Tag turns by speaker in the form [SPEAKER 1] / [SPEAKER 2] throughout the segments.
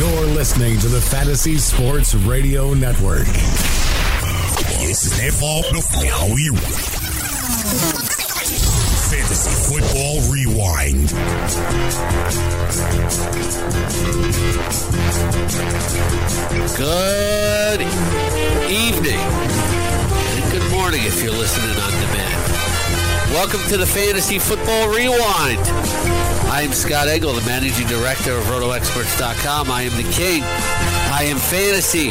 [SPEAKER 1] You're listening to the Fantasy Sports Radio Network.
[SPEAKER 2] It's before we Fantasy Football Rewind.
[SPEAKER 3] Good evening. And good morning if you're listening on demand. Welcome to the Fantasy Football Rewind. I am Scott Engel, the managing director of RotoExperts.com. I am the king. I am fantasy.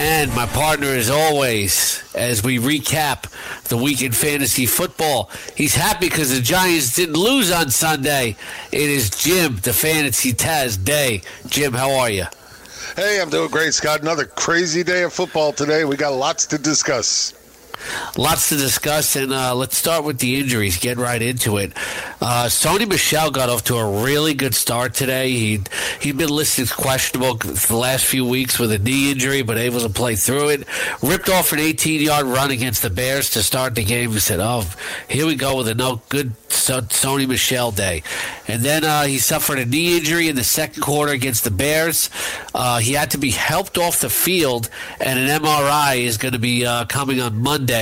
[SPEAKER 3] And my partner, as always, as we recap the week in fantasy football, he's happy because the Giants didn't lose on Sunday. It is Jim, the fantasy Taz Day. Jim, how are you?
[SPEAKER 4] Hey, I'm doing great, Scott. Another crazy day of football today. We got lots to discuss.
[SPEAKER 3] Lots to discuss, and uh, let's start with the injuries. Get right into it. Uh, Sony Michel got off to a really good start today. He he'd been listed as questionable for the last few weeks with a knee injury, but able to play through it. Ripped off an 18-yard run against the Bears to start the game. He said, "Oh, here we go with a no good Sony Michel day," and then uh, he suffered a knee injury in the second quarter against the Bears. Uh, he had to be helped off the field, and an MRI is going to be uh, coming on Monday.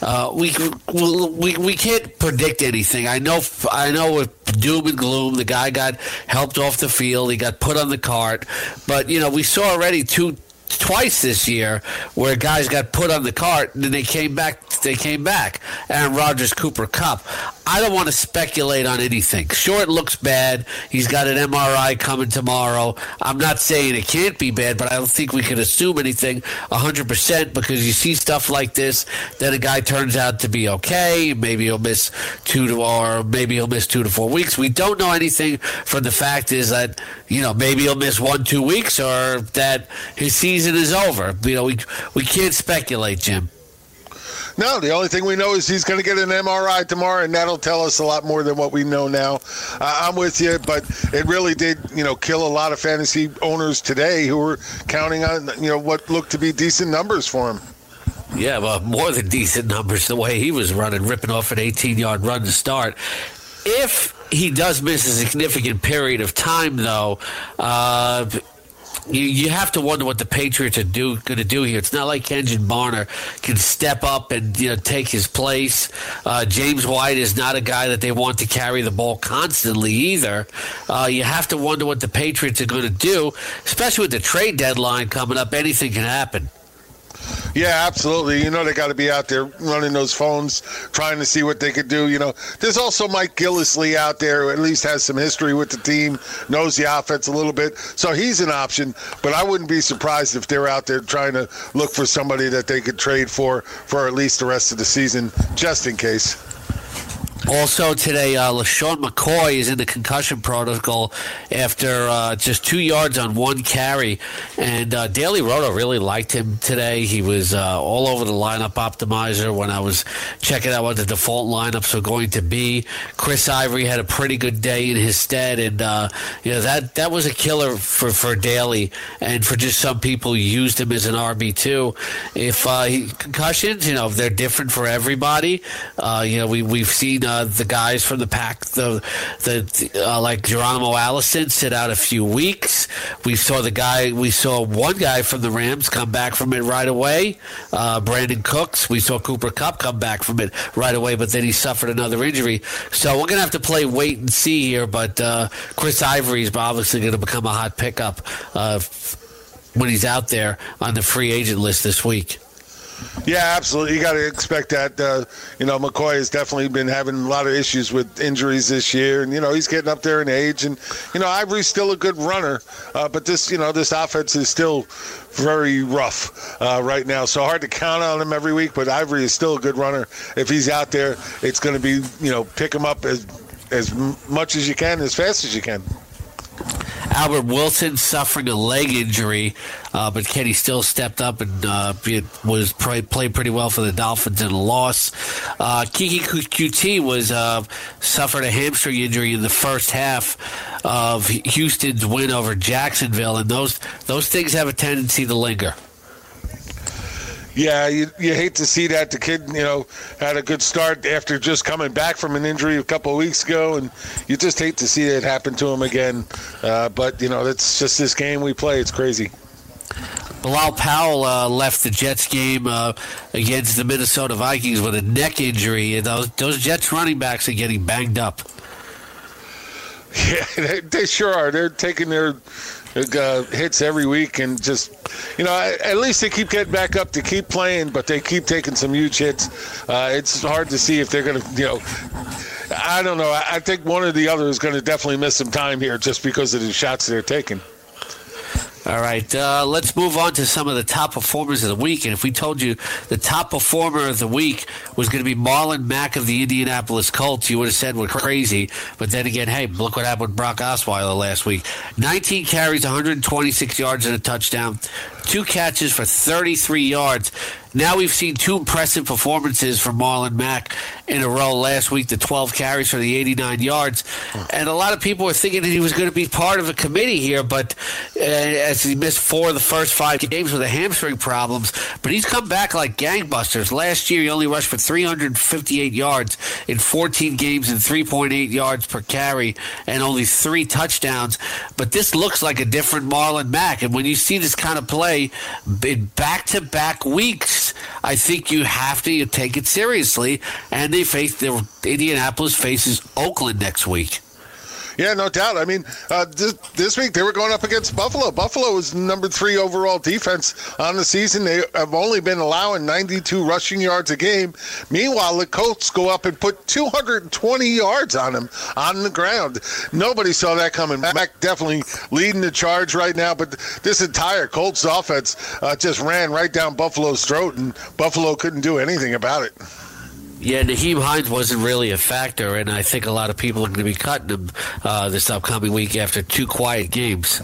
[SPEAKER 3] Uh, we, we we can't predict anything. I know I know with doom and gloom, the guy got helped off the field. He got put on the cart, but you know we saw already two twice this year where guys got put on the cart and then they came back they came back Aaron Rodgers Cooper Kupp I don't want to speculate on anything. It looks bad. He's got an MRI coming tomorrow. I'm not saying it can't be bad but I don't think we can assume anything 100% because you see stuff like this then a guy turns out to be okay. Maybe he'll miss two to or maybe he'll miss two to four weeks. We don't know anything from the fact is that you know maybe he'll miss one two weeks or that his season is over. You know, we we can't speculate, Jim.
[SPEAKER 4] No, the only thing we know is he's going to get an MRI tomorrow, and that'll tell us a lot more than what we know now. Uh, I'm with you, but it really did, you know, kill a lot of fantasy owners today who were counting on, you know, what looked to be decent numbers for him.
[SPEAKER 3] Yeah, well, more than decent numbers the way he was running, ripping off an 18 yard run to start. If he does miss a significant period of time, though, uh, you, you have to wonder what the Patriots are do going to do here. It's not like Kenjon Barner can step up and you know take his place. Uh, James White is not a guy that they want to carry the ball constantly either. Uh, you have to wonder what the Patriots are going to do, especially with the trade deadline coming up. Anything can happen.
[SPEAKER 4] Yeah, absolutely. You know they got to be out there running those phones, trying to see what they could do. You know, there's also Mike Gillislee out there who at least has some history with the team, knows the offense a little bit, so he's an option. But I wouldn't be surprised if they're out there trying to look for somebody that they could trade for for at least the rest of the season, just in case.
[SPEAKER 3] Also today, uh, LeSean McCoy is in the concussion protocol after uh, just two yards on one carry. And uh, Daily Roto really liked him today. He was uh, all over the lineup optimizer when I was checking out what the default lineups were going to be. Chris Ivory had a pretty good day in his stead. And, uh, you know, that, that was a killer for, for Daly and for just some people used him as an RB2. If uh, he, concussions, you know, they're different for everybody. you know, we, we've seen uh, the guys from the pack, the the uh, like Geronimo Allison, sit out a few weeks. We saw the guy, we saw one guy from the Rams come back from it right away. Uh, Brandin Cooks. We saw Cooper Kupp come back from it right away, but then he suffered another injury. So we're gonna have to play wait and see here. But uh, Chris Ivory is obviously to become a hot pickup uh, when he's out there on the free agent list this week.
[SPEAKER 4] Yeah, absolutely. You got to expect that. Uh, you know, McCoy has definitely been having a lot of issues with injuries this year, and you know he's getting up there in age. And you know, Ivory's still a good runner, uh, but this, you know, this offense is still very rough uh, right now. So hard to count on him every week. But Ivory is still a good runner. If he's out there, it's going to be you know pick him up as as much as you can, as fast as you can.
[SPEAKER 3] Albert Wilson suffering a leg injury, uh, but Kenny Stills stepped up and uh, was played pretty well for the Dolphins in a loss. Uh, Keke Coutee was uh, suffered a hamstring injury in the first half of Houston's win over Jacksonville, and those those things have a tendency to linger.
[SPEAKER 4] Yeah, you, you hate to see that. The kid, you know, had a good start after just coming back from an injury a couple of weeks ago, and you just hate to see it happen to him again. Uh, but, you know, that's just this game we play. It's crazy.
[SPEAKER 3] Bilal Powell uh, left the Jets game uh, against the Minnesota Vikings with a neck injury, and those, those Jets running backs are getting banged up.
[SPEAKER 4] Yeah, they, they sure are. They're taking their uh, hits every week, and just you know, at least they keep getting back up to keep playing, but they keep taking some huge hits. Uh, it's hard to see if they're to, you know. I don't know. I think one or the other is going to definitely miss some time here just because of the shots they're taking.
[SPEAKER 3] All right, uh, let's move on to some of the top performers of the week. And if we told you the top performer of the week was going to be Marlon Mack of the Indianapolis Colts, you would have said we're crazy. But then again, hey, look what happened with Brock Osweiler last week 19 carries, 126 yards, and a touchdown, two catches for 33 yards. Now we've seen two impressive performances from Marlon Mack in a row. Last week, the 12 carries for the 89 yards, and a lot of people were thinking that he was going to be part of a committee here, but uh, as he missed four of the first five games with the hamstring problems, but he's come back like gangbusters. Last year, he only rushed for 358 yards in 14 games and 3.8 yards per carry, and only three touchdowns. But this looks like a different Marlon Mack, and when you see this kind of play in back-to-back weeks I think you have to take it seriously. And they face the Indianapolis faces Oakland next week.
[SPEAKER 4] Yeah, no doubt. I mean, uh, this, this week they were going up against Buffalo. Buffalo is number three overall defense on the season. They have only been allowing 92 rushing yards a game. Meanwhile, the Colts go up and put 220 yards on them on the ground. Nobody saw that coming. Mack definitely leading the charge right now, but this entire Colts offense uh, just ran right down Buffalo's throat, and Buffalo couldn't do anything about it.
[SPEAKER 3] Yeah, Nyheim Hines wasn't really a factor, and I think a lot of people are going to be cutting him uh, this upcoming week after two quiet games.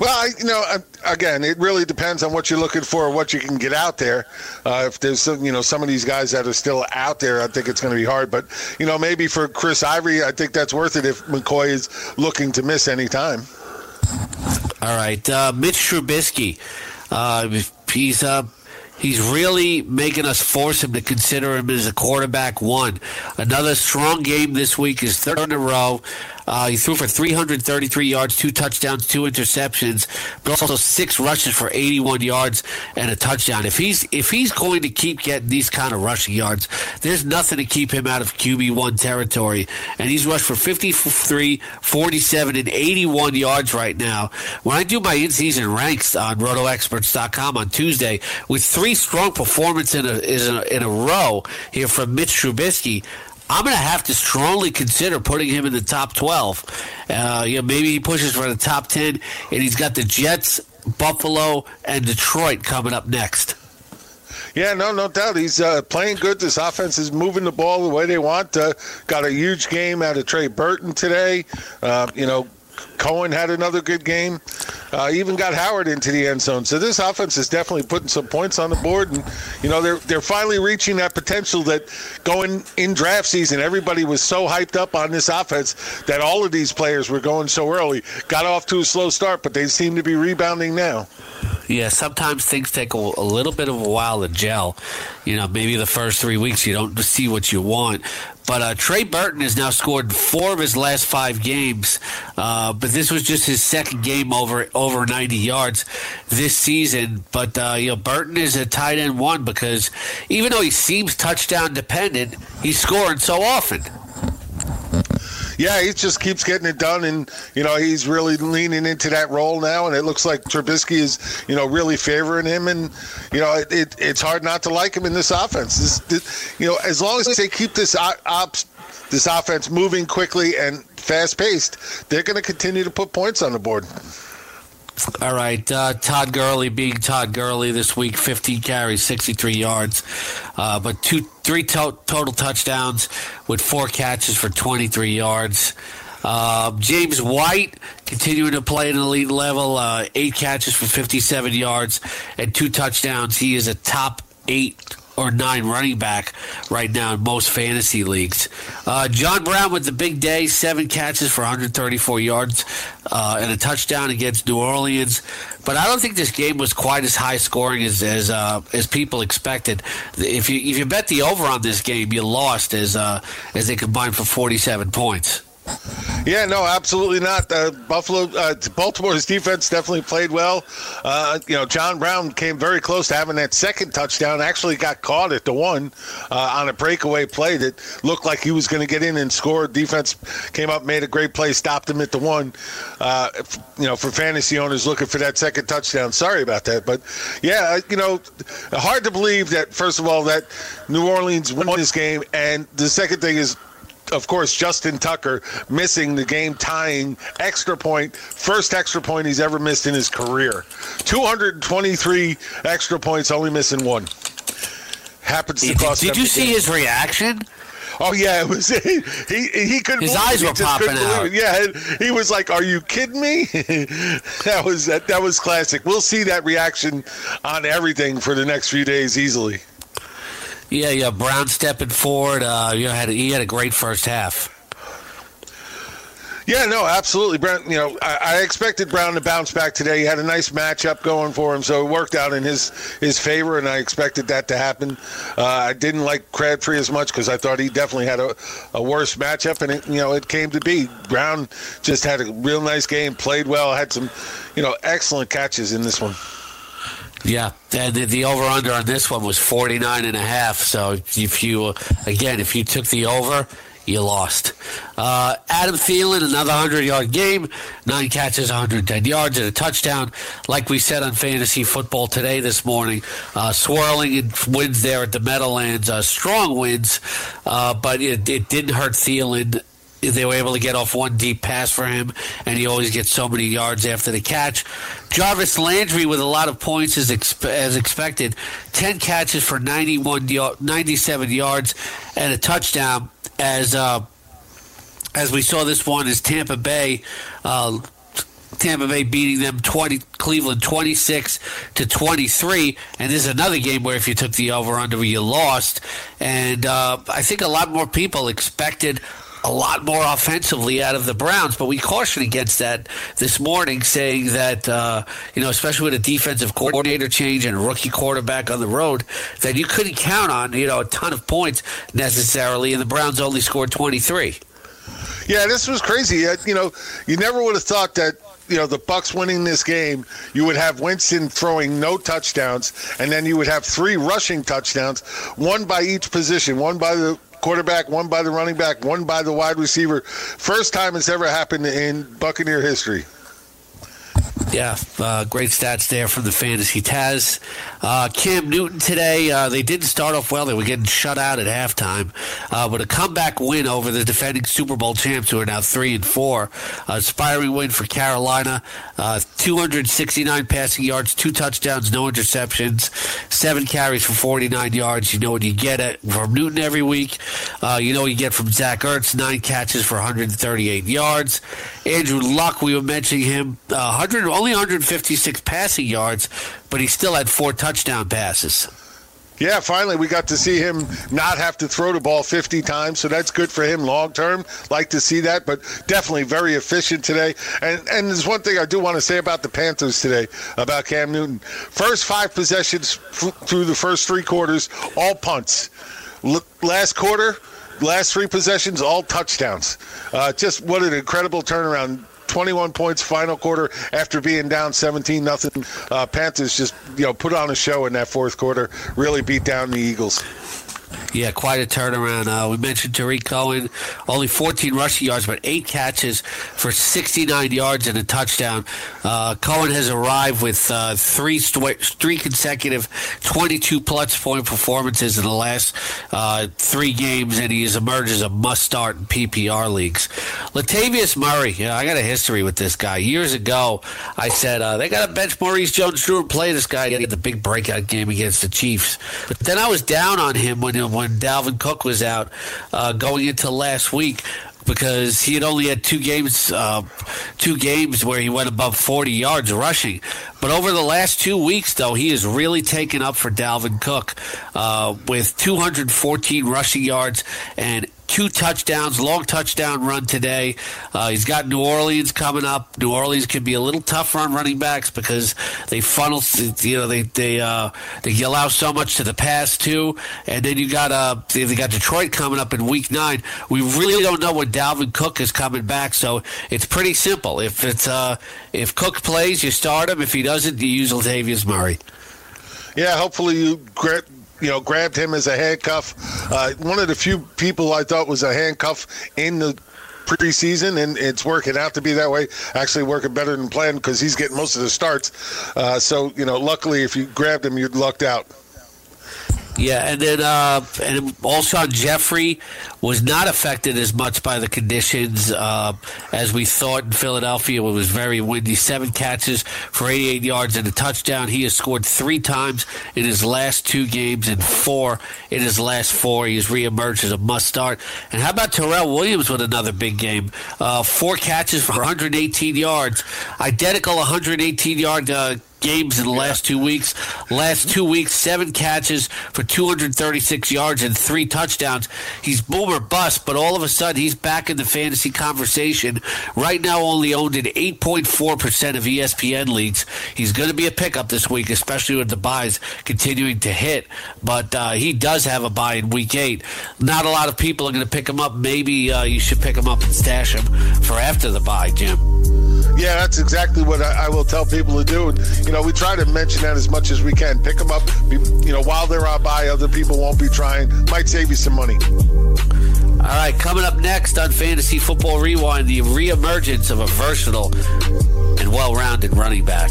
[SPEAKER 4] Well, I, you know, again, it really depends on what you're looking for, what you can get out there. Uh, if there's some, you know, some of these guys that are still out there, I think it's going to be hard. But you know, maybe for Chris Ivory, I think that's worth it if McCoy is looking to miss any time.
[SPEAKER 3] All right, uh, Mitch Trubisky, uh, he's uh, He's really making us force him to consider him as a quarterback one. Another strong game this week is third in a row. Uh, he threw for 333 yards, two touchdowns, two interceptions, but also six rushes for 81 yards and a touchdown. If he's if he's going to keep getting these kind of rushing yards, there's nothing to keep him out of QB one territory. And he's rushed for 53, 47, and 81 yards right now. When I do my in-season ranks on RotoExperts.com on Tuesday with three strong performances in a, in a, in a row here from Mitch Trubisky. I'm going to have to strongly consider putting him in the top 12. Uh, you know, maybe he pushes for the top 10, and he's got the Jets, Buffalo, and Detroit coming up next.
[SPEAKER 4] Yeah, no, no doubt. He's uh, playing good. This offense is moving the ball the way they want. Uh, got a huge game out of Trey Burton today. Uh, you know, Cohen had another good game. Uh, even got Howard into the end zone. So this offense is definitely putting some points on the board, and you know they're they're finally reaching that potential that going in draft season everybody was so hyped up on this offense that all of these players were going so early. Got off to a slow start, but they seem to be rebounding now.
[SPEAKER 3] Yeah, sometimes things take a, a, little bit of a while to gel. You know, maybe the first three weeks you don't see what you want. But uh, Trey Burton has now scored four of his last five games. Uh, but this was just his second game over over 90 yards this season. But uh, you know, Burton is a tight end one because even though he seems touchdown dependent, he's scoring so often
[SPEAKER 4] yeah, he just keeps getting it done, and you know he's really leaning into that role now, and it looks like Trubisky is you know really favoring him, and you know it, it it's hard not to like him in this offense. This, this, you know, as long as they keep this op, this offense moving quickly and fast paced, they're going to continue to put points on the board.
[SPEAKER 3] All right, uh, Todd Gurley being Todd Gurley this week, 15 carries, 63 yards, uh, but two, three to- total touchdowns with four catches for 23 yards. Uh, James White continuing to play at an elite level, uh, eight catches for 57 yards and two touchdowns. He is a top eight or nine running back right now in most fantasy leagues. Uh, John Brown with the big day, seven catches for 134 yards uh, and a touchdown against New Orleans. But I don't think this game was quite as high scoring as as, uh, as people expected. If you if you bet the over on this game, you lost as uh, as they combined for 47 points.
[SPEAKER 4] Yeah, no, absolutely not. Uh, Buffalo, uh, Baltimore's defense definitely played well. Uh, you know, John Brown came very close to having that second touchdown. Actually, got caught at the one uh, on a breakaway play that looked like he was going to get in and score. Defense came up, made a great play, stopped him at the one. Uh, you know, for fantasy owners looking for that second touchdown. Sorry about that, but yeah, you know, hard to believe that. First of all, that New Orleans won this game, and the second thing is of course, Justin Tucker missing the game tying extra point, first extra point he's ever missed in his career. 223 extra points, only missing one. Happens to
[SPEAKER 3] Did,
[SPEAKER 4] cost.
[SPEAKER 3] did
[SPEAKER 4] them
[SPEAKER 3] you see
[SPEAKER 4] game.
[SPEAKER 3] his reaction?
[SPEAKER 4] Oh yeah, it was he. He, he couldn't.
[SPEAKER 3] His eyes
[SPEAKER 4] it.
[SPEAKER 3] were
[SPEAKER 4] He just couldn't
[SPEAKER 3] popping
[SPEAKER 4] believe it. Yeah, he was like, "Are you kidding me?" that was that. That was classic. We'll see that reaction on everything for the next few days easily.
[SPEAKER 3] Yeah, yeah. Brown stepping forward. Uh, you know, had he had a great first half.
[SPEAKER 4] Yeah, no, absolutely. Brown, you know, I, I expected Brown to bounce back today. He had a nice matchup going for him, so it worked out in his his favor, and I expected that to happen. Uh, I didn't like Crabtree as much because I thought he definitely had a, a worse matchup, and it, you know, it came to be. Brown just had a real nice game, played well, had some, you know, excellent catches in this one.
[SPEAKER 3] Yeah, the, the over under on this one was 49 and a half. So if you, again, if you took the over, you lost. Uh, Adam Thielen, another 100 yard game, nine catches, 110 yards, and a touchdown. Like we said on fantasy football today, this morning, uh, swirling in wins there at the Meadowlands, uh, strong wins, uh, but it, it didn't hurt Thielen they were able to get off one deep pass for him, and he always gets so many yards after the catch. Jarvis Landry with a lot of points as, as expected, 10 catches for 91 y- 97 yards and a touchdown as uh, as we saw this one is Tampa Bay uh, Tampa Bay beating them 20 Cleveland 26 to 23 and this is another game where if you took the over under you lost. And uh, I think a lot more people expected a lot more offensively out of the Browns, but we caution against that this morning, saying that uh, you know, especially with a defensive coordinator change and a rookie quarterback on the road, that you couldn't count on you know a ton of points necessarily, and the Browns only scored twenty three.
[SPEAKER 4] Yeah, this was crazy. Uh, You know, you never would have thought that you know the Bucs winning this game, you would have Winston throwing no touchdowns, and then you would have three rushing touchdowns, one by each position, one by the quarterback, one by the running back, one by the wide receiver. First time it's ever happened in Buccaneer history.
[SPEAKER 3] Yeah, uh, great stats there from the fantasy Taz. Uh, Cam Newton today, uh, they didn't start off well. They were getting shut out at halftime, uh, but a comeback win over the defending Super Bowl champs, who are now three and four. Uh, inspiring win for Carolina. Uh, 269 passing yards, two touchdowns, no interceptions, seven carries for 49 yards. You know what you get it from Newton every week. Uh, you know what you get from Zach Ertz, nine catches for 138 yards. Andrew Luck, we were mentioning him, uh, 100, only 156 passing yards, but he still had four touchdown passes.
[SPEAKER 4] Yeah, finally we got to see him not have to throw the ball 50 times, so that's good for him long term. Like to see that, but definitely very efficient today. And and there's one thing I do want to say about the Panthers today about Cam Newton. First five possessions f- through the first three quarters, all punts. L- last quarter, last three possessions, all touchdowns. Uh, just what an incredible turnaround. 21 points final quarter after being down 17 nothing. Uh, Panthers just you know put on a show in that fourth quarter. Really beat down the Eagles.
[SPEAKER 3] Yeah, quite a turnaround. Uh, we mentioned Tarik Cohen, only 14 rushing yards, but eight catches for 69 yards and a touchdown. Uh, Cohen has arrived with uh, three st- three consecutive 22 plus point performances in the last uh, three games, and he has emerged as a must start in PPR leagues. Latavius Murray, yeah, I got a history with this guy. Years ago, I said uh, they got to bench Maurice Jones-Drew and play this guy. Get the big breakout game against the Chiefs, but then I was down on him when when Dalvin Cook was out uh, going into last week. because he had only had two games, uh, two games where he went above 40 yards rushing. But over the last two weeks, though, he has really taken up for Dalvin Cook uh, with 214 rushing yards and two touchdowns, long touchdown run today. Uh, he's got New Orleans coming up. New Orleans can be a little tougher on running backs because they funnel, you know, they they uh, they allow so much to the pass too. And then you got uh, they got Detroit coming up in Week Nine. We really don't know when Dalvin Cook is coming back, so it's pretty simple. If it's uh, if Cook plays, you start him. If he doesn't, you use Latavius Murray.
[SPEAKER 4] Yeah, hopefully you you know, grabbed him as a handcuff. Uh, one of the few people I thought was a handcuff in the preseason, and it's working out to be that way. Actually, working better than planned because he's getting most of the starts. Uh, so, you know, luckily, if you grabbed him, you'd lucked out.
[SPEAKER 3] Yeah, and then uh, and Alshon Jeffery was not affected as much by the conditions uh, as we thought in Philadelphia. It was very windy. Seven catches for 88 yards and a touchdown. He has scored three times in his last two games and four in his last four. He has reemerged as a must start. And how about Tyrell Williams with another big game? Uh, four catches for 118 yards, identical 118 yard uh, games in the last two weeks. Last two weeks, seven catches for 236 yards and three touchdowns. He's boomer bust, but all of a sudden he's back in the fantasy conversation. Right now, only owned in 8.4% of ESPN leagues. He's going to be a pickup this week, especially with the byes continuing to hit. But uh, he does have a bye in week eight. Not a lot of people are going to pick him up. Maybe uh, you should pick him up and stash him for after the bye, Jim.
[SPEAKER 4] Yeah, that's exactly what I, I will tell people to do. You know, we try to mention that as much as we can. Pick them up, you know, while they're out bye, other people won't be trying. Might save you some money.
[SPEAKER 3] All right, coming up next on Fantasy Football Rewind, the reemergence of a versatile and well rounded running back.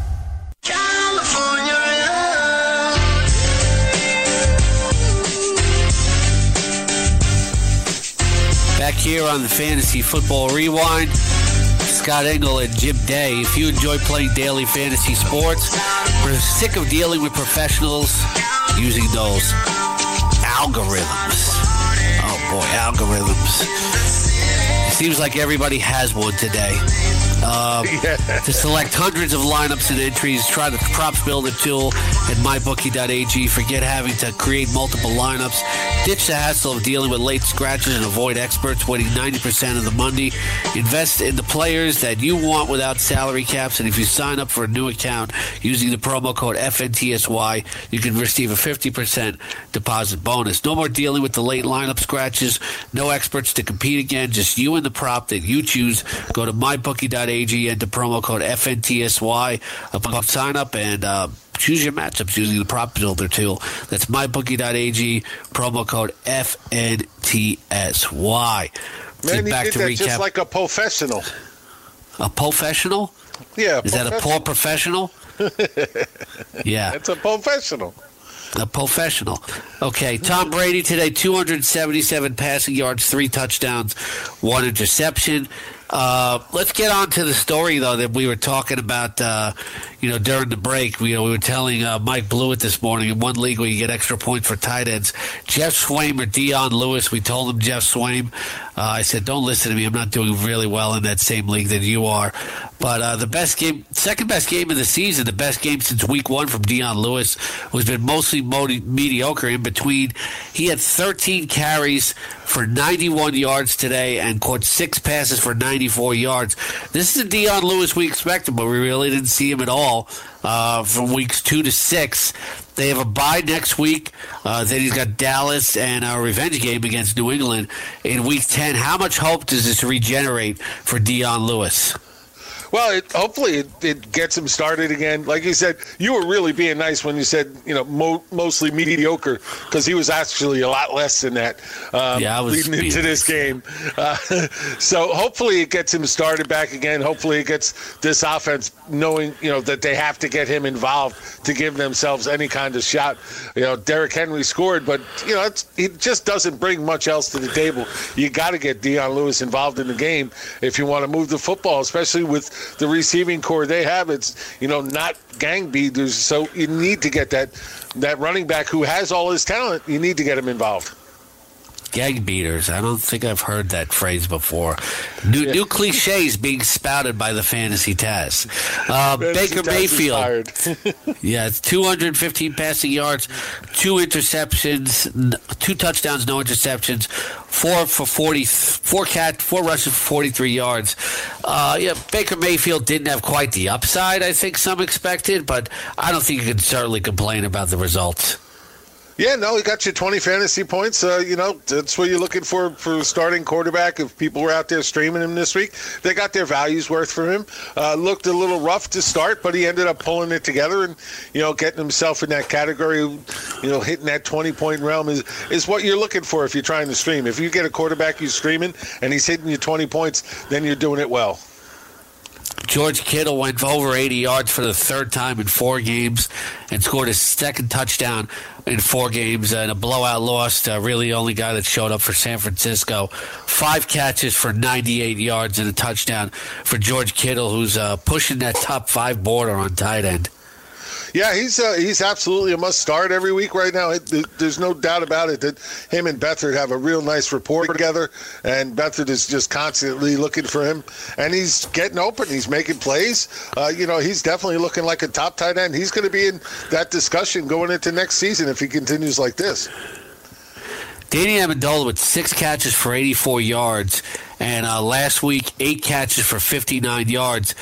[SPEAKER 3] Here on the Fantasy Football Rewind, Scott Engel and Jim Day. If you enjoy playing daily fantasy sports, we're sick of dealing with professionals using those algorithms. Oh boy, algorithms. It seems like everybody has one today. Um, to select hundreds of lineups and entries, try the props builder tool at mybookie.ag. Forget having to create multiple lineups. Ditch the hassle of dealing with late scratches and avoid experts waiting 90% of the money. Invest in the players that you want without salary caps. And if you sign up for a new account using the promo code FNTSY, you can receive a 50% deposit bonus. No more dealing with the late lineup scratches. No experts to compete again. Just you and the prop that you choose. Go to mybookie.ag and enter promo code FNTSY upon sign up and uh, choose your matchups using the prop builder tool. That's mybookie.ag promo code FNTSY.
[SPEAKER 4] Man, back to recap. just like a professional.
[SPEAKER 3] A professional?
[SPEAKER 4] Yeah.
[SPEAKER 3] Is that a poor professional? yeah.
[SPEAKER 4] It's a professional.
[SPEAKER 3] A professional. Okay, Tom Brady today, 277 passing yards, three touchdowns, one interception. Uh, let's get on to the story though that we were talking about. Uh, you know, during the break, we, you know, we were telling uh, Mike Blewett this morning in one league where you get extra points for tight ends. Geoff Swaim or Dion Lewis. We told him Geoff Swaim. Uh, I said, don't listen to me. I'm not doing really well in that same league that you are. But uh, the best game, second best game of the season, the best game since week one from Dion Lewis, who's been mostly mediocre in between. He had 13 carries for 91 yards today and caught six passes for 94 yards. This is the Dion Lewis we expected, but we really didn't see him at all uh, from weeks two to six. They have a bye next week. Uh, then he's got Dallas and a revenge game against New England in week 10. How much hope does this regenerate for Dion Lewis?
[SPEAKER 4] Well, it, hopefully it, it, gets him started again. Like you said, you were really being nice when you said you know mo- mostly mediocre because he was actually a lot less than that. Um, yeah, leading into this game. Uh, so hopefully it gets him started back again. Hopefully it gets this offense knowing you know that they have to get him involved to give themselves any kind of shot. You know, Derrick Henry scored, but you know he just doesn't bring much else to the table. You got to get Dion Lewis involved in the game if you want to move the football, especially with the receiving corps they have. It's you know not gang beaters, so you need to get that that running back who has all his talent. You need to get him involved.
[SPEAKER 3] Gang beaters. I don't think I've heard that phrase before. New, yeah. new cliches being spouted by the fantasy Taz. Uh, Baker Mayfield. yeah, it's 215 passing yards, two interceptions, two touchdowns, no interceptions, four for 40, four cat, four rushes for 43 yards. Uh, yeah, Baker Mayfield didn't have quite the upside I think some expected, but I don't think you can certainly complain about the results.
[SPEAKER 4] Yeah, no, he got you 20 fantasy points. Uh, you know, that's what you're looking for for starting quarterback. If people were out there streaming him this week, they got their values worth for him. Uh, looked a little rough to start, but he ended up pulling it together and, you know, getting himself in that category. You know, hitting that 20 point realm is, is what you're looking for if you're trying to stream. If you get a quarterback you're streaming and he's hitting you 20 points, then you're doing it well.
[SPEAKER 3] George Kittle went over 80 yards for the third time in four games and scored his second touchdown in four games and a blowout loss. Uh, really, only guy that showed up for San Francisco. Five catches for 98 yards and a touchdown for George Kittle, who's uh, pushing that top five border on tight end.
[SPEAKER 4] Yeah, he's uh, he's absolutely a must start every week right now. It, it, there's no doubt about it that him and Beathard have a real nice rapport together, and Beathard is just constantly looking for him, and he's getting open. He's making plays. Uh, you know, he's definitely looking like a top tight end. He's going to be in that discussion going into next season if he continues like this.
[SPEAKER 3] Danny Amendola with six catches for 84 yards, and uh, last week eight catches for 59 yards.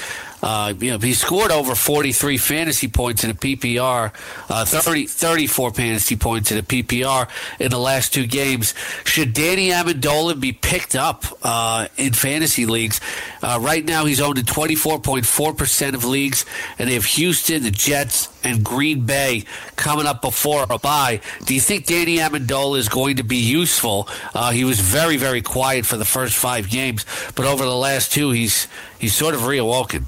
[SPEAKER 3] Uh, you know, he scored over 43 fantasy points in a PPR, uh, 30, 34 fantasy points in a PPR in the last two games. Should Danny Amendola be picked up uh, in fantasy leagues? Uh, right now, he's owned in 24.4% of leagues, and they have Houston, the Jets, and Green Bay coming up before a bye. Do you think Danny Amendola is going to be useful? Uh, he was very, very quiet for the first five games, but over the last two, he's he's sort of reawoken.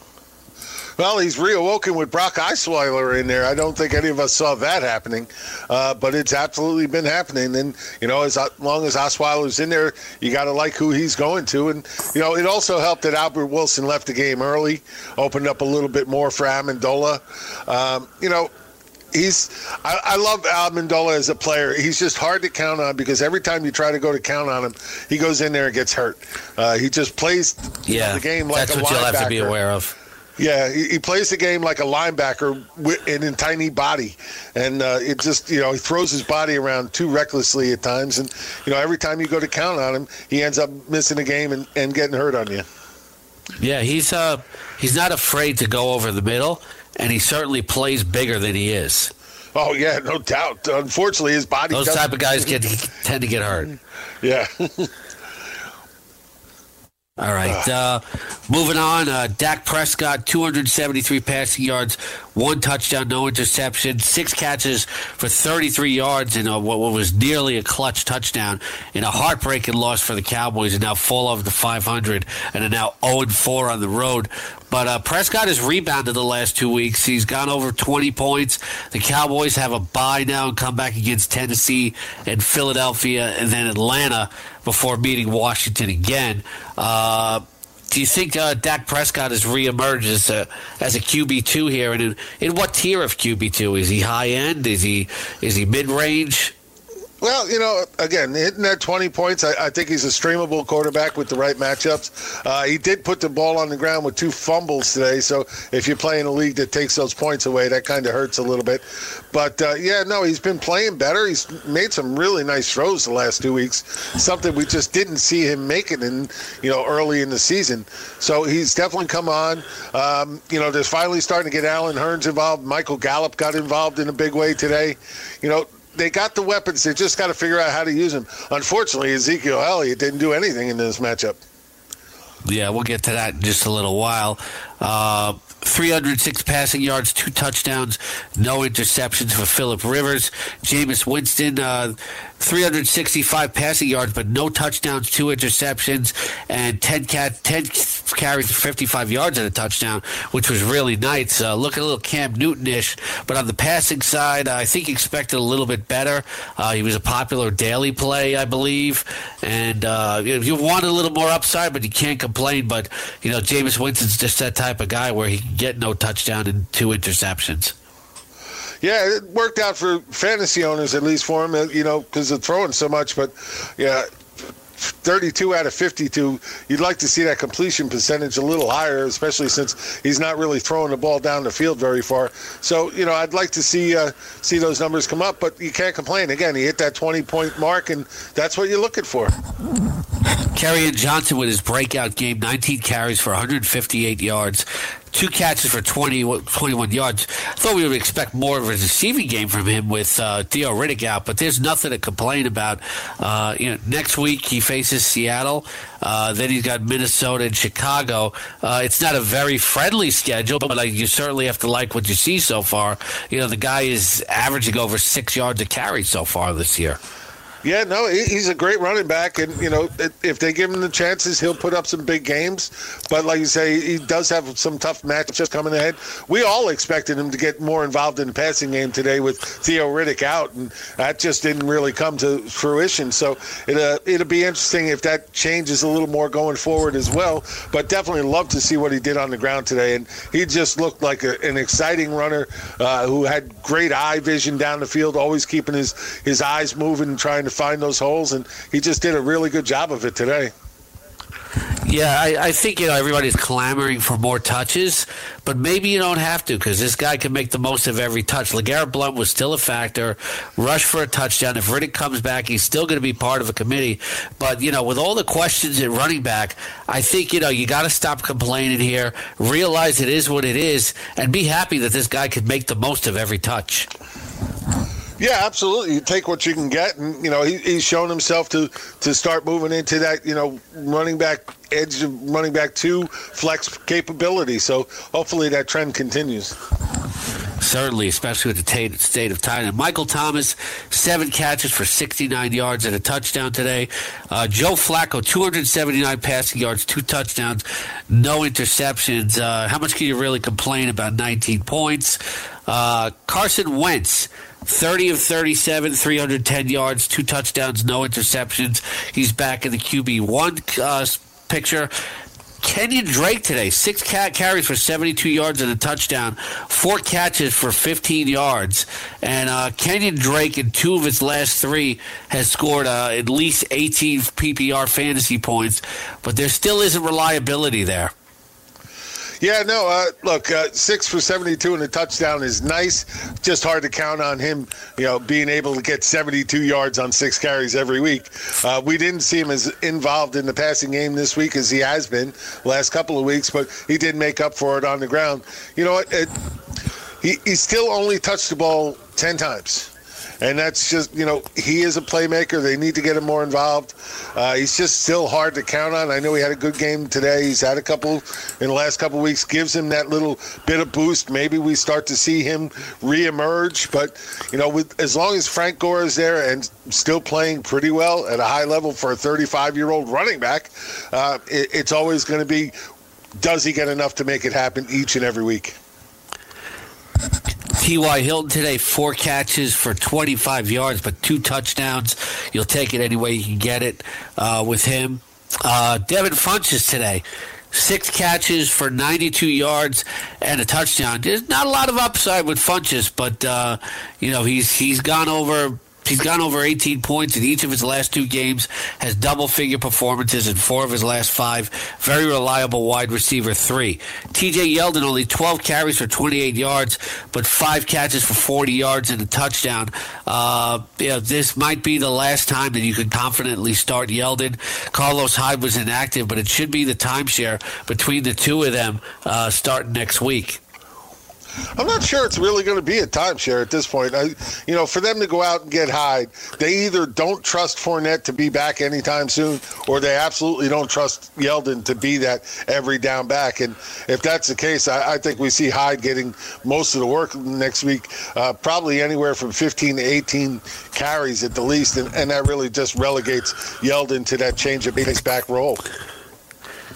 [SPEAKER 4] Well, he's reawoken with Brock Osweiler in there. I don't think any of us saw that happening, uh, but it's absolutely been happening. And you know, as long as Osweiler's in there, you got to like who he's going to. And you know, it also helped that Albert Wilson left the game early, opened up a little bit more for Amendola. Um, you know, he's I, I, love Amendola as a player. He's just hard to count on because every time you try to go to count on him, he goes in there and gets hurt. Uh, he just plays yeah, the game like
[SPEAKER 3] that's
[SPEAKER 4] a
[SPEAKER 3] what
[SPEAKER 4] linebacker.
[SPEAKER 3] you'll have to be aware of.
[SPEAKER 4] Yeah, he, he, plays the game like a linebacker with, in a tiny body, and uh, it just you know he throws his body around too recklessly at times, and you know every time you go to count on him, he ends up missing a game and, and getting hurt on you.
[SPEAKER 3] Yeah, he's uh he's not afraid to go over the middle, and he certainly plays bigger than he is.
[SPEAKER 4] Oh yeah, no doubt. Unfortunately, his body.
[SPEAKER 3] Those type of guys get tend to get hurt.
[SPEAKER 4] Yeah.
[SPEAKER 3] All right. Uh, moving on. Uh, Dak Prescott, 273 passing yards, one touchdown, no interception, six catches for 33 yards in a, what was nearly a clutch touchdown in a heartbreaking loss for the Cowboys and now fall over the 500 and are now 0 4 on the road. But uh, Prescott has rebounded the last two weeks. He's gone over 20 points. The Cowboys have a bye now and come back against Tennessee and Philadelphia and then Atlanta before meeting Washington again. Uh, do you think uh, Dak Prescott has reemerged as a as a QB two here? And in, in what tier of QB two is he? High end? Is he is he mid range?
[SPEAKER 4] Well, you know, again, hitting that 20 points, I, I think he's a streamable quarterback with the right matchups. Uh, he did put the ball on the ground with two fumbles today, so if you play in a league that takes those points away, that kind of hurts a little bit. But uh, yeah, no, he's been playing better. He's made some really nice throws the last two weeks, something we just didn't see him making in, you know, early in the season. So he's definitely come on. Um, you know, there's finally starting to get Allen Hurns involved. Michael Gallup got involved in a big way today. You know, they got the weapons. They just got to figure out how to use them. Unfortunately, Ezekiel Elliott didn't do anything in this matchup.
[SPEAKER 3] Yeah, we'll get to that in just a little while. Uh, 306 passing yards, two touchdowns, no interceptions for Philip Rivers. Jameis Winston, uh, 365 passing yards, but no touchdowns, two interceptions, and 10, cat, 10 carries for 55 yards and a touchdown, which was really nice. Uh, looking a little Cam Newton ish, but on the passing side, I think expected a little bit better. Uh, he was a popular daily play, I believe, and uh, you want a little more upside, but you can't complain. But, you know, Jameis Winston's just that type of guy where he can get no touchdown and two interceptions.
[SPEAKER 4] Yeah, it worked out for fantasy owners at least for him, uh, you know, because of throwing so much. But yeah, 32 out of 52. You'd like to see that completion percentage a little higher, especially since he's not really throwing the ball down the field very far. So, you know, I'd like to see uh, see those numbers come up, but you can't complain. Again, he hit that 20 point mark, and that's what you're looking for.
[SPEAKER 3] Kerryon Johnson with his breakout game, 19 carries for 158 yards, two catches for 20, 21 yards. I thought we would expect more of a receiving game from him with uh, Theo Riddick out, but there's nothing to complain about. Uh, you know, next week he faces Seattle. Uh, then he's got Minnesota and Chicago. Uh, it's not a very friendly schedule, but like, you certainly have to like what you see so far. You know, the guy is averaging over six yards a carry so far this year.
[SPEAKER 4] Yeah, no, he's a great running back, and you know if they give him the chances, he'll put up some big games. But like you say, he does have some tough matchups coming ahead. We all expected him to get more involved in the passing game today with Theo Riddick out, and that just didn't really come to fruition. So it uh, it'll be interesting if that changes a little more going forward as well. But definitely love to see what he did on the ground today, and he just looked like a, an exciting runner uh, who had great eye vision down the field, always keeping his his eyes moving and trying to find those holes, and he just did a really good job of it today.
[SPEAKER 3] Yeah, I, I, think you know everybody's clamoring for more touches, but maybe you don't have to because this guy can make the most of every touch. LeGarrette Blunt was still a factor. Rush for a touchdown. If Riddick comes back, he's still going to be part of a committee. But you know, with all the questions at running back, I think you know you got to stop complaining here. Realize it is what it is, and be happy that this guy can make the most of every touch.
[SPEAKER 4] Yeah, absolutely. You take what you can get, and you know he, he's shown himself to to start moving into that you know running back edge running back two flex capability. So hopefully that trend continues.
[SPEAKER 3] Certainly, especially with the state of time. And Michael Thomas, seven catches for 69 yards and a touchdown today. Uh, Joe Flacco, 279 passing yards, two touchdowns, no interceptions. Uh, how much can you really complain about 19 points? Uh, Carson Wentz, 30 of 37, 310 yards, two touchdowns, no interceptions. He's back in the QB1 uh, picture. Kenyon Drake today, six cat carries for 72 yards and a touchdown, four catches for 15 yards. And uh, Kenyon Drake, in two of his last three, has scored uh, at least 18 PPR fantasy points, but there still isn't reliability there.
[SPEAKER 4] Yeah, no, uh, look, uh, six for 72 and a touchdown is nice. Just hard to count on him, you know, being able to get 72 yards on six carries every week. Uh, we didn't see him as involved in the passing game this week as he has been last couple of weeks, but he did make up for it on the ground. You know what? It, he, he still only touched the ball 10 times and that's just you know he is a playmaker. They need to get him more involved. Uh, he's just still hard to count on. I know he had a good game today. He's had a couple in the last couple weeks. Gives him that little bit of boost. Maybe we start to see him reemerge. But you know, with as long as Frank Gore is there and still playing pretty well at a high level for a 35 year old running back, uh, it, it's always going to be. Does he get enough to make it happen each and every week?
[SPEAKER 3] T.Y. Hilton today, four catches for 25 yards, but two touchdowns. You'll take it any way you can get it uh, with him. Uh, Devin Funchess today, six catches for 92 yards and a touchdown. There's not a lot of upside with Funchess, but uh, you know he's he's gone over He's gone over 18 points in each of his last two games, has double figure performances in four of his last five. Very reliable wide receiver, three. TJ Yeldon, only 12 carries for 28 yards, but five catches for 40 yards and a touchdown. Uh, you know, this might be the last time that you can confidently start Yeldon. Carlos Hyde was inactive, but it should be the timeshare between the two of them uh, starting next week.
[SPEAKER 4] I'm not sure it's really going to be a timeshare at this point. I, you know, for them to go out and get Hyde, they either don't trust Fournette to be back anytime soon, or they absolutely don't trust Yeldon to be that every down back. And if that's the case, I, I think we see Hyde getting most of the work next week, uh, probably anywhere from 15 to 18 carries at the least, and, and that really just relegates Yeldon to that change of pace back role.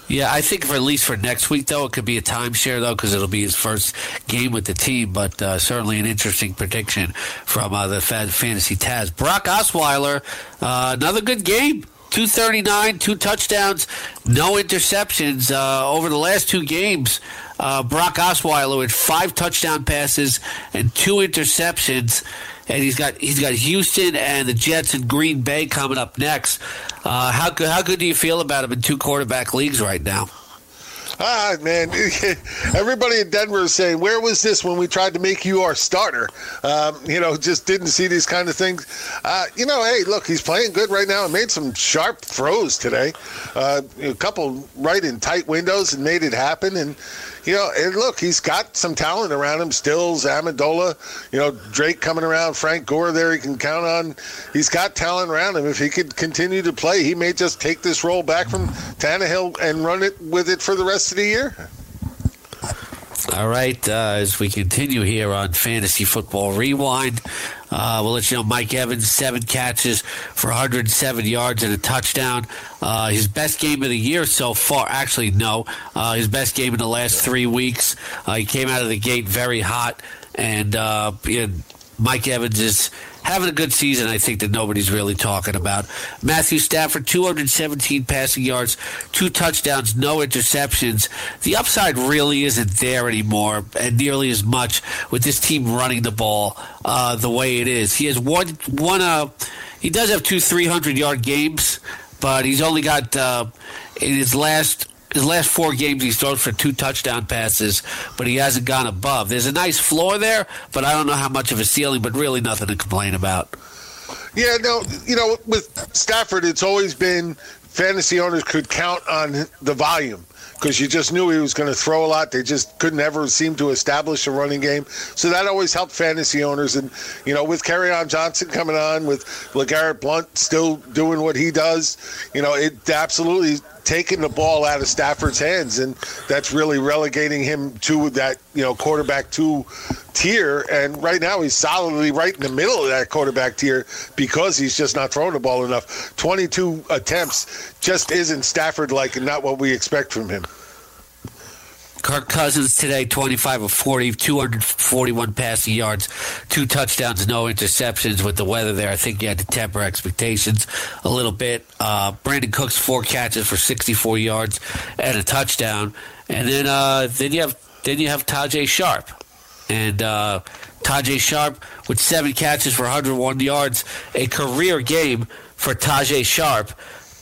[SPEAKER 3] Yeah, I think for at least for next week, though, it could be a timeshare, though, because it'll be his first game with the team. But uh, certainly an interesting prediction from uh, the Fantasy Taz. Brock Osweiler, uh, another good game. 239, two touchdowns, no interceptions. Uh, over the last two games, uh, Brock Osweiler with five touchdown passes and two interceptions and he's got he's got Houston and the Jets and Green Bay coming up next. Uh, how good how good do you feel about him in two quarterback leagues right now?
[SPEAKER 4] Ah, man. Everybody in Denver is saying, where was this when we tried to make you our starter? Um, you know, just didn't see these kind of things. Uh, you know, hey, look, he's playing good right now and made some sharp throws today. Uh, a couple right in tight windows and made it happen. And, you know, look, he's got some talent around him. Stills, Amendola, you know, Drake coming around, Frank Gore there he can count on. He's got talent around him. If he could continue to play, he may just take this role back from Tannehill and run it with it for the rest of the year.
[SPEAKER 3] All right, uh, as we continue here on Fantasy Football Rewind, uh, we'll let you know Mike Evans, seven catches for 107 yards and a touchdown. Uh, his best game of the year so far. Actually, no. Uh, his best game in the last three weeks. Uh, he came out of the gate very hot, and uh, Mike Evans is having a good season, I think, that nobody's really talking about. Matthew Stafford, 217 passing yards, two touchdowns, no interceptions. The upside really isn't there anymore, and nearly as much with this team running the ball uh, the way it is. He has one, one. Uh, he does have two 300 yard games, but he's only got uh, in his last his last four games, he's thrown for two touchdown passes, but he hasn't gone above. There's a nice floor there, but I don't know how much of a ceiling, but really nothing to complain about.
[SPEAKER 4] Yeah, no, you know, with Stafford, it's always been fantasy owners could count on the volume because you just knew he was going to throw a lot. They just couldn't ever seem to establish a running game. So that always helped fantasy owners. And, you know, with on Johnson coming on, with LeGarrette Blunt still doing what he does, you know, it absolutely taking the ball out of Stafford's hands, and that's really relegating him to that you know quarterback two tier. And right now, he's solidly right in the middle of that quarterback tier because he's just not throwing the ball enough. Twenty-two attempts just isn't Stafford like, and not what we expect from him.
[SPEAKER 3] Kirk Cousins today, 25 of 40, 241 passing yards, two touchdowns, no interceptions. With the weather there, I think you had to temper expectations a little bit. Uh, Brandin Cooks, four catches for 64 yards and a touchdown. And then uh, then you have then you have Tajae Sharpe. And uh, Tajae Sharpe with seven catches for 101 yards, a career game for Tajae Sharpe.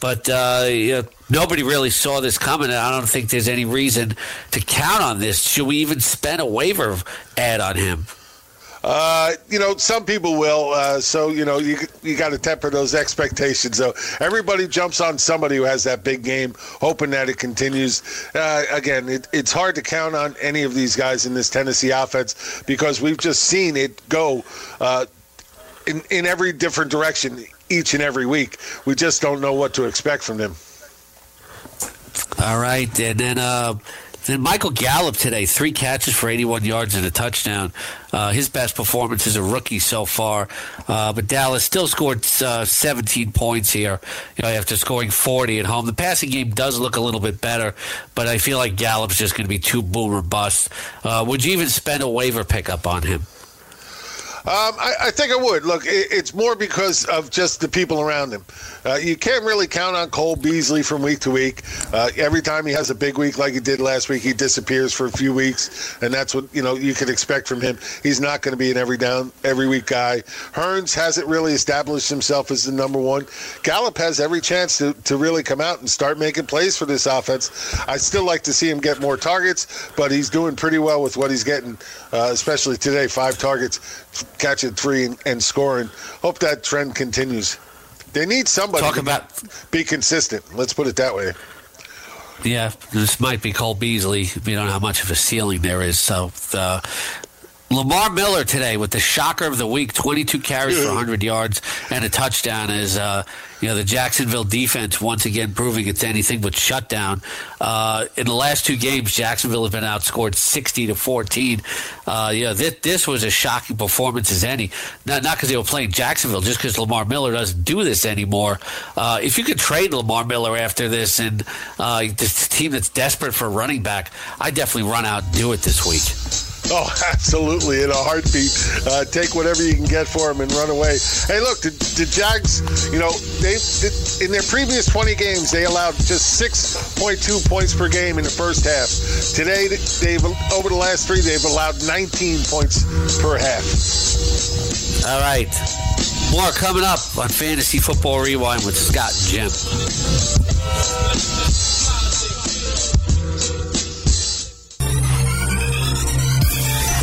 [SPEAKER 3] But uh, you know, nobody really saw this coming, and I don't think there's any reason to count on this. Should we even spend a waiver add on him?
[SPEAKER 4] Uh, you know, some people will. Uh, so you know, you you got to temper those expectations. Though everybody jumps on somebody who has that big game, hoping that it continues. Uh, again, it, it's hard to count on any of these guys in this Tennessee offense because we've just seen it go uh, in in every different direction each and every week. We just don't know what to expect from them.
[SPEAKER 3] All right, and then uh, then Michael Gallup today, three catches for 81 yards and a touchdown. Uh, his best performance as a rookie so far. Uh, but Dallas still scored uh, 17 points here, you know, after scoring 40 at home. The passing game does look a little bit better, but I feel like Gallup's just going to be too boomer bust. Uh, would you even spend a waiver pickup on him?
[SPEAKER 4] Um, I, I, think I would. Look, it, it's more because of just the people around him. Uh, you can't really count on Cole Beasley from week to week. Uh, every time he has a big week like he did last week, he disappears for a few weeks, and that's what you know you can expect from him. He's not going to be an every down, every week guy. Hurns hasn't really established himself as the number one. Gallup has every chance to, to really come out and start making plays for this offense. I still like to see him get more targets, but he's doing pretty well with what he's getting, uh, especially today. Five targets, catching three, and, and scoring. Hope that trend continues. They need somebody
[SPEAKER 3] Talk about
[SPEAKER 4] be consistent. Let's put it that way.
[SPEAKER 3] Yeah, this might be Cole Beasley. We don't know how much of a ceiling there is. So, uh, Lamar Miller today with the shocker of the week, 22 carries for 100 yards and a touchdown is. uh, you know the Jacksonville defense once again proving it's anything but shutdown. Uh, in the last two games, Jacksonville has been outscored 60 to 14. Uh, you know, this, this was a shocking performance as any. Not because they were playing Jacksonville, just because Lamar Miller doesn't do this anymore. Uh, if you could trade Lamar Miller after this and uh, this team that's desperate for running back, I definitely run out and do it this week.
[SPEAKER 4] Oh, absolutely, in a heartbeat. Uh, take whatever you can get for them and run away. Hey, look, the, the Jags, you know, they in their previous 20 games, they allowed just 6.2 points per game in the first half. Today, they've over the last three, they've allowed 19 points per half.
[SPEAKER 3] All right. More coming up on Fantasy Football Rewind with Scott Jim.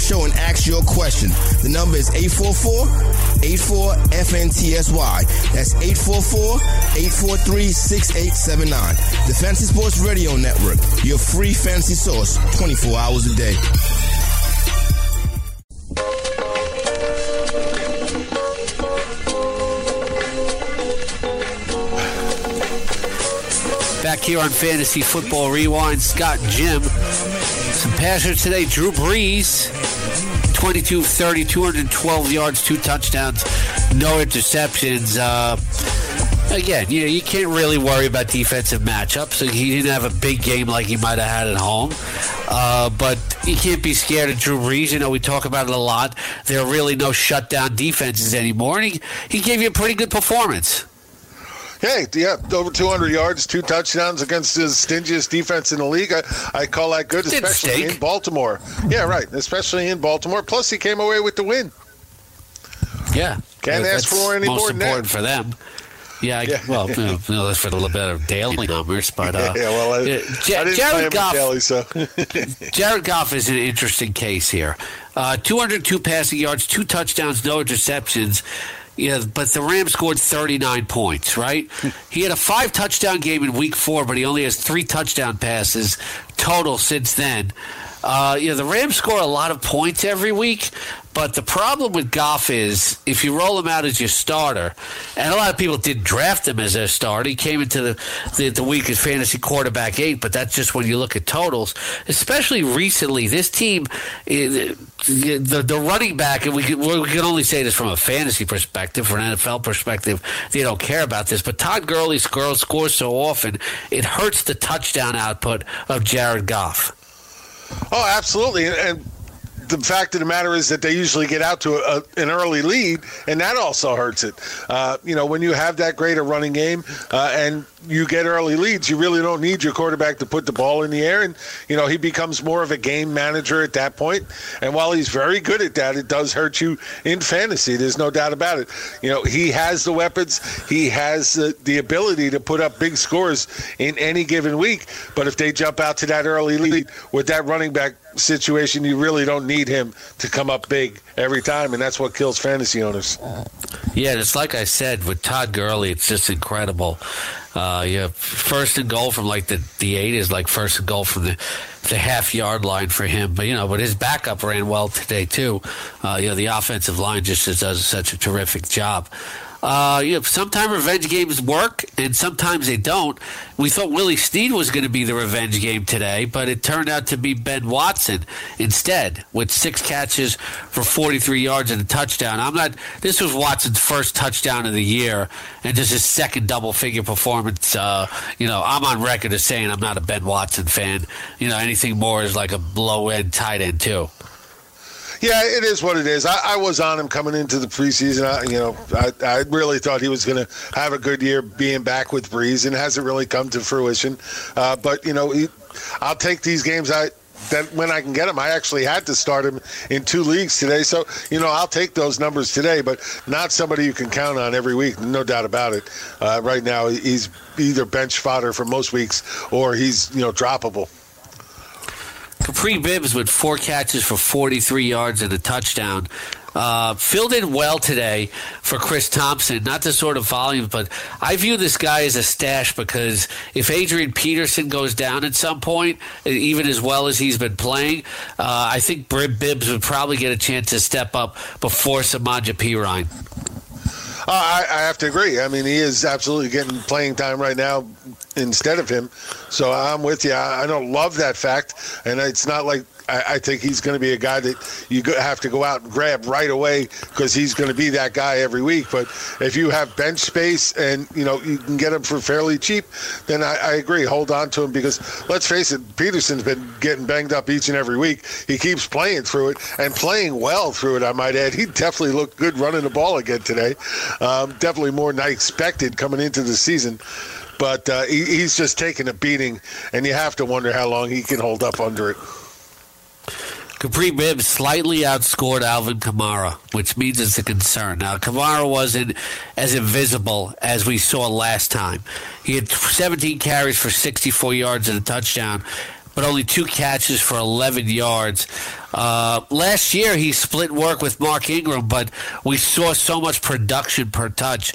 [SPEAKER 5] show and ask your question. The number is 844-84-FNTSY. That's 844-843-6879. The Fantasy Sports Radio Network, your free fantasy source 24 hours a day.
[SPEAKER 3] Back here on Fantasy Football Rewind, Scott Jim. Some passers today. Drew Brees, 22 30, 212 yards, two touchdowns, no interceptions. Uh, again, you know, you can't really worry about defensive matchups. So he didn't have a big game like he might have had at home. Uh, but you can't be scared of Drew Brees. You know, we talk about it a lot. There are really no shutdown defenses anymore. And he, he gave you a pretty good performance.
[SPEAKER 4] Hey, yeah, over 200 yards, two touchdowns against the stingiest defense in the league. I, I call that good, especially in Baltimore. Yeah, right, especially in Baltimore. Plus, he came away with the win.
[SPEAKER 3] Yeah.
[SPEAKER 4] Can't
[SPEAKER 3] That's
[SPEAKER 4] ask for any
[SPEAKER 3] most
[SPEAKER 4] more than that.
[SPEAKER 3] important for them. Yeah, I,
[SPEAKER 4] Yeah.
[SPEAKER 3] well, you know, that's for a little bit of daily numbers, but uh,
[SPEAKER 4] yeah, well, I,
[SPEAKER 3] yeah,
[SPEAKER 4] didn't
[SPEAKER 3] Jared Goff.
[SPEAKER 4] daily, so
[SPEAKER 3] Jared Goff is an interesting case here. Uh, 202 passing yards, two touchdowns, no interceptions. Yeah, but the Rams scored 39 points, right? he had a five touchdown game in week four, but he only has three touchdown passes total since then. Uh, you know, the Rams score a lot of points every week, but the problem with Goff is if you roll him out as your starter, and a lot of people did draft him as their starter, he came into the, the, the week as fantasy quarterback eight, but that's just when you look at totals. Especially recently, this team, eh, the, the running back, and we can, we can only say this from a fantasy perspective, from an NFL perspective, they don't care about this, but Todd Gurley scores, scores so often, it hurts the touchdown output of Jared Goff.
[SPEAKER 4] Oh, absolutely. And, the fact of the matter is that they usually get out to a, an early lead, and that also hurts it. Uh, you know, when you have that great a running game uh, and you get early leads, you really don't need your quarterback to put the ball in the air. And, you know, he becomes more of a game manager at that point. And while he's very good at that, it does hurt you in fantasy. There's no doubt about it. You know, he has the weapons, he has the, the ability to put up big scores in any given week. But if they jump out to that early lead with that running back situation, you really don't need him to come up big every time, and that's what kills fantasy owners.
[SPEAKER 3] Yeah, it's like I said with Todd Gurley, it's just incredible. Uh, yeah, first and goal from like the, the eight is like first and goal from the the half yard line for him. But you know, but his backup ran well today too. Uh, you know, the offensive line just does such a terrific job. Uh, you know, sometimes revenge games work and sometimes they don't. We thought Willie Snead was going to be the revenge game today, but it turned out to be Ben Watson instead with six catches for 43 yards and a touchdown. I'm not, this was Watson's first touchdown of the year and just his second double figure performance. Uh, you know, I'm on record as saying I'm not a Ben Watson fan. You know, anything more is like a low end tight end, too.
[SPEAKER 4] Yeah, it is what it is. I, I was on him coming into the preseason. I, you know, I, I really thought he was going to have a good year being back with Brees, and hasn't really come to fruition. Uh, but you know, he, I'll take these games. I that when I can get him, I actually had to start him in two leagues today. So you know, I'll take those numbers today, but not somebody you can count on every week. No doubt about it. Uh, right now, he's either bench fodder for most weeks or he's you know droppable.
[SPEAKER 3] Kapri Bibbs with four catches for 43 yards and a touchdown. Uh, filled in well today for Chris Thompson. Not the sort of volume, but I view this guy as a stash because if Adrian Peterson goes down at some point, even as well as he's been playing, uh, I think Bibbs would probably get a chance to step up before Samaje Perine.
[SPEAKER 4] Uh, I, I, have to agree. I mean, he is absolutely getting playing time right now instead of him. So I'm with you. I, I don't love that fact, and it's not like I, I think he's going to be a guy that you have to go out and grab right away because he's going to be that guy every week. But if you have bench space and you know you can get him for fairly cheap, then I, I agree. Hold on to him because let's face it, Peterson's been getting banged up each and every week. He keeps playing through it and playing well through it. I might add. He definitely looked good running the ball again today. Um, definitely more than I expected coming into the season but uh, he, he's just taking a beating, and you have to wonder how long he can hold up under it.
[SPEAKER 3] Kapri Bibbs slightly outscored Alvin Kamara, which means it's a concern. Now, Kamara wasn't as invisible as we saw last time. He had 17 carries for 64 yards and a touchdown, but only two catches for 11 yards. Uh, last year, he split work with Mark Ingram, but we saw so much production per touch,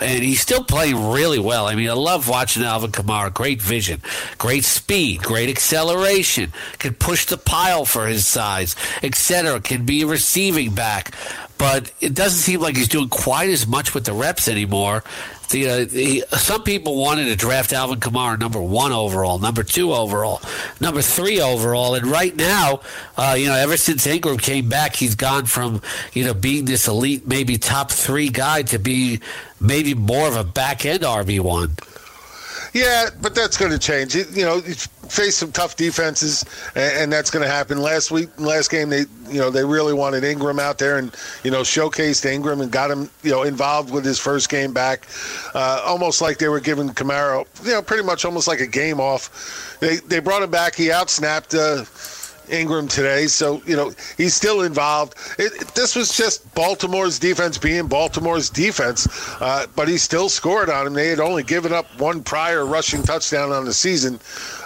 [SPEAKER 3] and he's still playing really well. I mean, I love watching Alvin Kamara. Great vision, great speed, great acceleration, can push the pile for his size, etc. Can be a receiving back but it doesn't seem like he's doing quite as much with the reps anymore the, uh, the, some people wanted to draft Alvin Kamara number one overall, number two overall, number three overall, and right now, uh, you know, ever since Ingram came back, he's gone from you know being this elite, maybe top three guy to be maybe more of a back end RB one.
[SPEAKER 4] Yeah, but that's going to change. You know, you face some tough defenses, and, that's going to happen. Last week, last game, they you know they really wanted Ingram out there, and you know showcased Ingram and got him you know involved with his first game back, uh, almost like they were giving Kamara you know pretty much almost like a game off. They they brought him back. He outsnapped. Uh, Ingram today, so you know he's still involved. It, this was just Baltimore's defense being Baltimore's defense, uh, but he still scored on him. They had only given up one prior rushing touchdown on the season,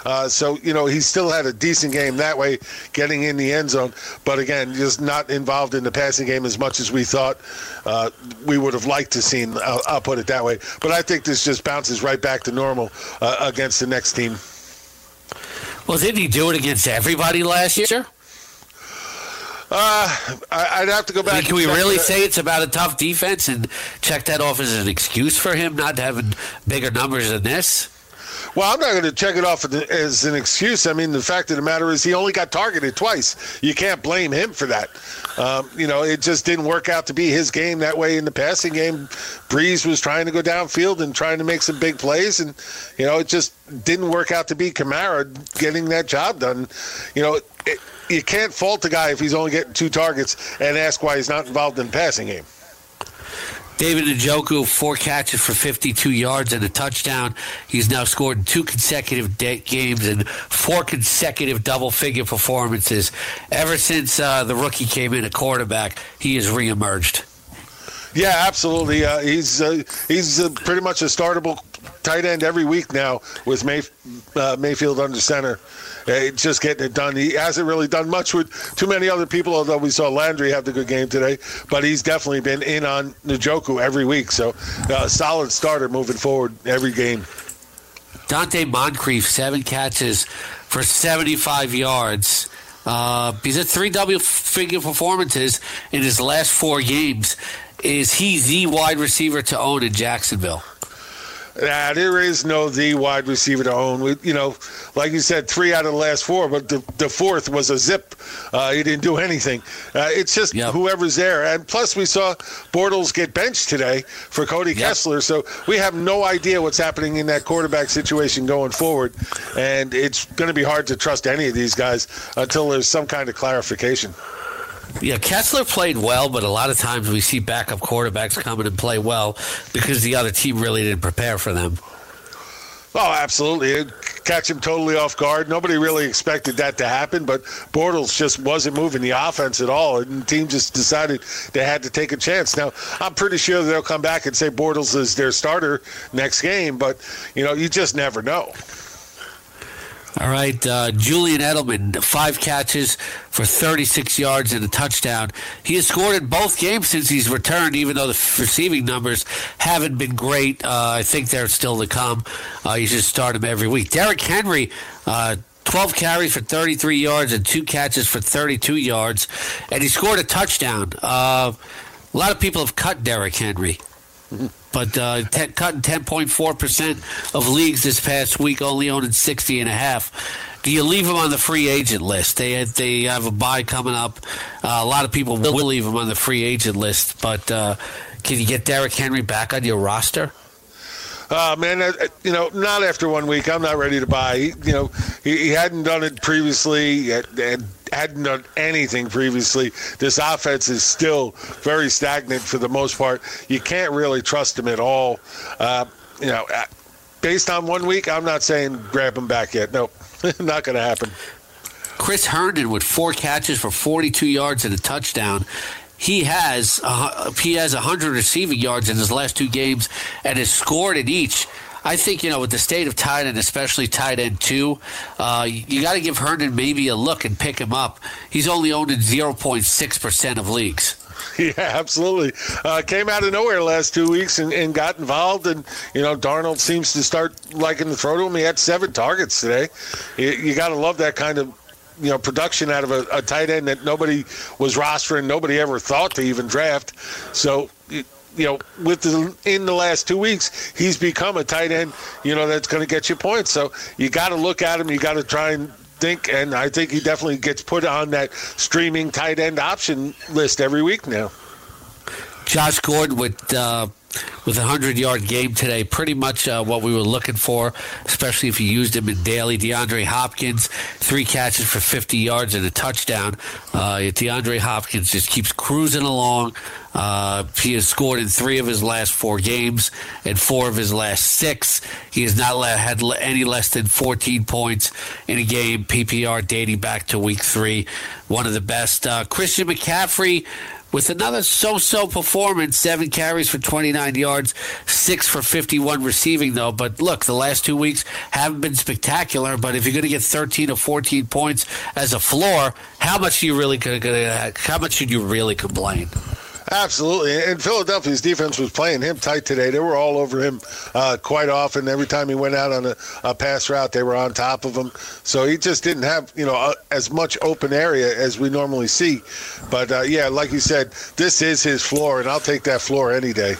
[SPEAKER 4] uh, so you know he still had a decent game that way, getting in the end zone. But again, just not involved in the passing game as much as we thought uh, we would have liked to seen. I'll, I'll, put it that way. But I think this just bounces right back to normal uh, against the next team.
[SPEAKER 3] Well, didn't he do it against everybody last year?
[SPEAKER 4] Uh, I'd have to go back. I
[SPEAKER 3] mean, can we really say it's about a tough defense and check that off as an excuse for him not having bigger numbers than this?
[SPEAKER 4] Well, I'm not going to check it off as an excuse. I mean, the fact of the matter is he only got targeted twice. You can't blame him for that. Um, you know, it just didn't work out to be his game that way in the passing game. Brees was trying to go downfield and trying to make some big plays, and you know, it just didn't work out to be Kamara getting that job done. You know, it, you can't fault the guy if he's only getting two targets and ask why he's not involved in the passing game.
[SPEAKER 3] David Njoku, four catches for 52 yards and a touchdown. He's now scored two consecutive de- games and four consecutive double figure performances. Ever since uh, the rookie came in at quarterback, he has reemerged.
[SPEAKER 4] Yeah, absolutely. Uh, he's uh, he's uh, pretty much a startable tight end every week now with May, uh, Mayfield under center. Uh, just getting it done. He hasn't really done much with too many other people, although we saw Landry have the good game today. But he's definitely been in on Njoku every week. So uh, solid starter moving forward every game.
[SPEAKER 3] Donte Moncrief, seven catches for 75 yards. Uh, he's had three double figure performances in his last four games. Is he the wide receiver to own in Jacksonville?
[SPEAKER 4] Nah, there is no the wide receiver to own. We, you know, like you said, three out of the last four, but the, the fourth was a zip. Uh, he didn't do anything. Uh, it's just yep. whoever's there. And plus, we saw Bortles get benched today for Cody yep. Kessler, so we have no idea what's happening in that quarterback situation going forward. And it's going to be hard to trust any of these guys until there's some kind of clarification.
[SPEAKER 3] Yeah, Kessler played well, but a lot of times we see backup quarterbacks come in and play well because the other team really didn't prepare for them.
[SPEAKER 4] Oh, absolutely. catch him totally off guard. Nobody really expected that to happen, but Bortles just wasn't moving the offense at all, and the team just decided they had to take a chance. Now, I'm pretty sure they'll come back and say Bortles is their starter next game, but you know, you just never know.
[SPEAKER 3] All right, uh, Julian Edelman, five catches for 36 yards and a touchdown. He has scored in both games since he's returned, even though the receiving numbers haven't been great. Uh, I think they're still to come. Uh, you should start him every week. Derrick Henry, uh, 12 carries for 33 yards and two catches for 32 yards, and he scored a touchdown. Uh, a lot of people have cut Derrick Henry but uh, ten, cutting 10.4% of leagues this past week, only owning 60 and a half. Do you leave him on the free agent list? They they have a bye coming up. Uh, a lot of people will leave him on the free agent list, but uh, can you get Derrick Henry back on your roster?
[SPEAKER 4] Uh, man, uh, you know, not after one week. I'm not ready to buy. He, you know, he, he hadn't done it previously. And hadn't done anything previously. This offense is still very stagnant for the most part. You can't really trust him at all. Uh, you know, uh, based on one week, I'm not saying grab him back yet. No, not going to happen.
[SPEAKER 3] Chris Herndon with four catches for 42 yards and a touchdown. He has uh, he has 100 receiving yards in his last two games and has scored in each. I think you know with the state of tight end, especially tight end two, uh, you got to give Herndon maybe a look and pick him up. He's only owned in zero point six percent of leagues.
[SPEAKER 4] Yeah, absolutely. Uh, came out of nowhere last two weeks and, and, got involved, and you know Darnold seems to start liking to throw to him. He had seven targets today. You, you got to love that kind of you know production out of a, a, tight end that nobody was rostering, nobody ever thought to even draft. So you know, with the, in the last two weeks, he's become a tight end. You know, that's going to get you points. So you got to look at him. You got to try and think, and I think he definitely gets put on that streaming tight end option list every week now.
[SPEAKER 3] Josh Gordon with uh, with a 100 yard game today. Pretty much uh, what we were looking for, especially if you used him in daily. DeAndre Hopkins, three catches for 50 yards and a touchdown. Uh, DeAndre Hopkins just keeps cruising along. Uh, he has scored in three of his last four games and four of his last six. He has not had any less than 14 points in a game, PPR dating back to week three. One of the best. Uh, Christian McCaffrey with another so-so performance, seven carries for 29 yards, six for 51 receiving though. But look, the last two weeks haven't been spectacular. But if you're going to get 13 or 14 points as a floor, how much are you really going to? How much should you really complain?
[SPEAKER 4] Absolutely. And Philadelphia's defense was playing him tight today. They were all over him uh, quite often. Every time he went out on a, a, pass route, they were on top of him. So he just didn't have, you know, uh, as much open area as we normally see. But uh, yeah, like you said, this is his floor, and I'll take that floor any day.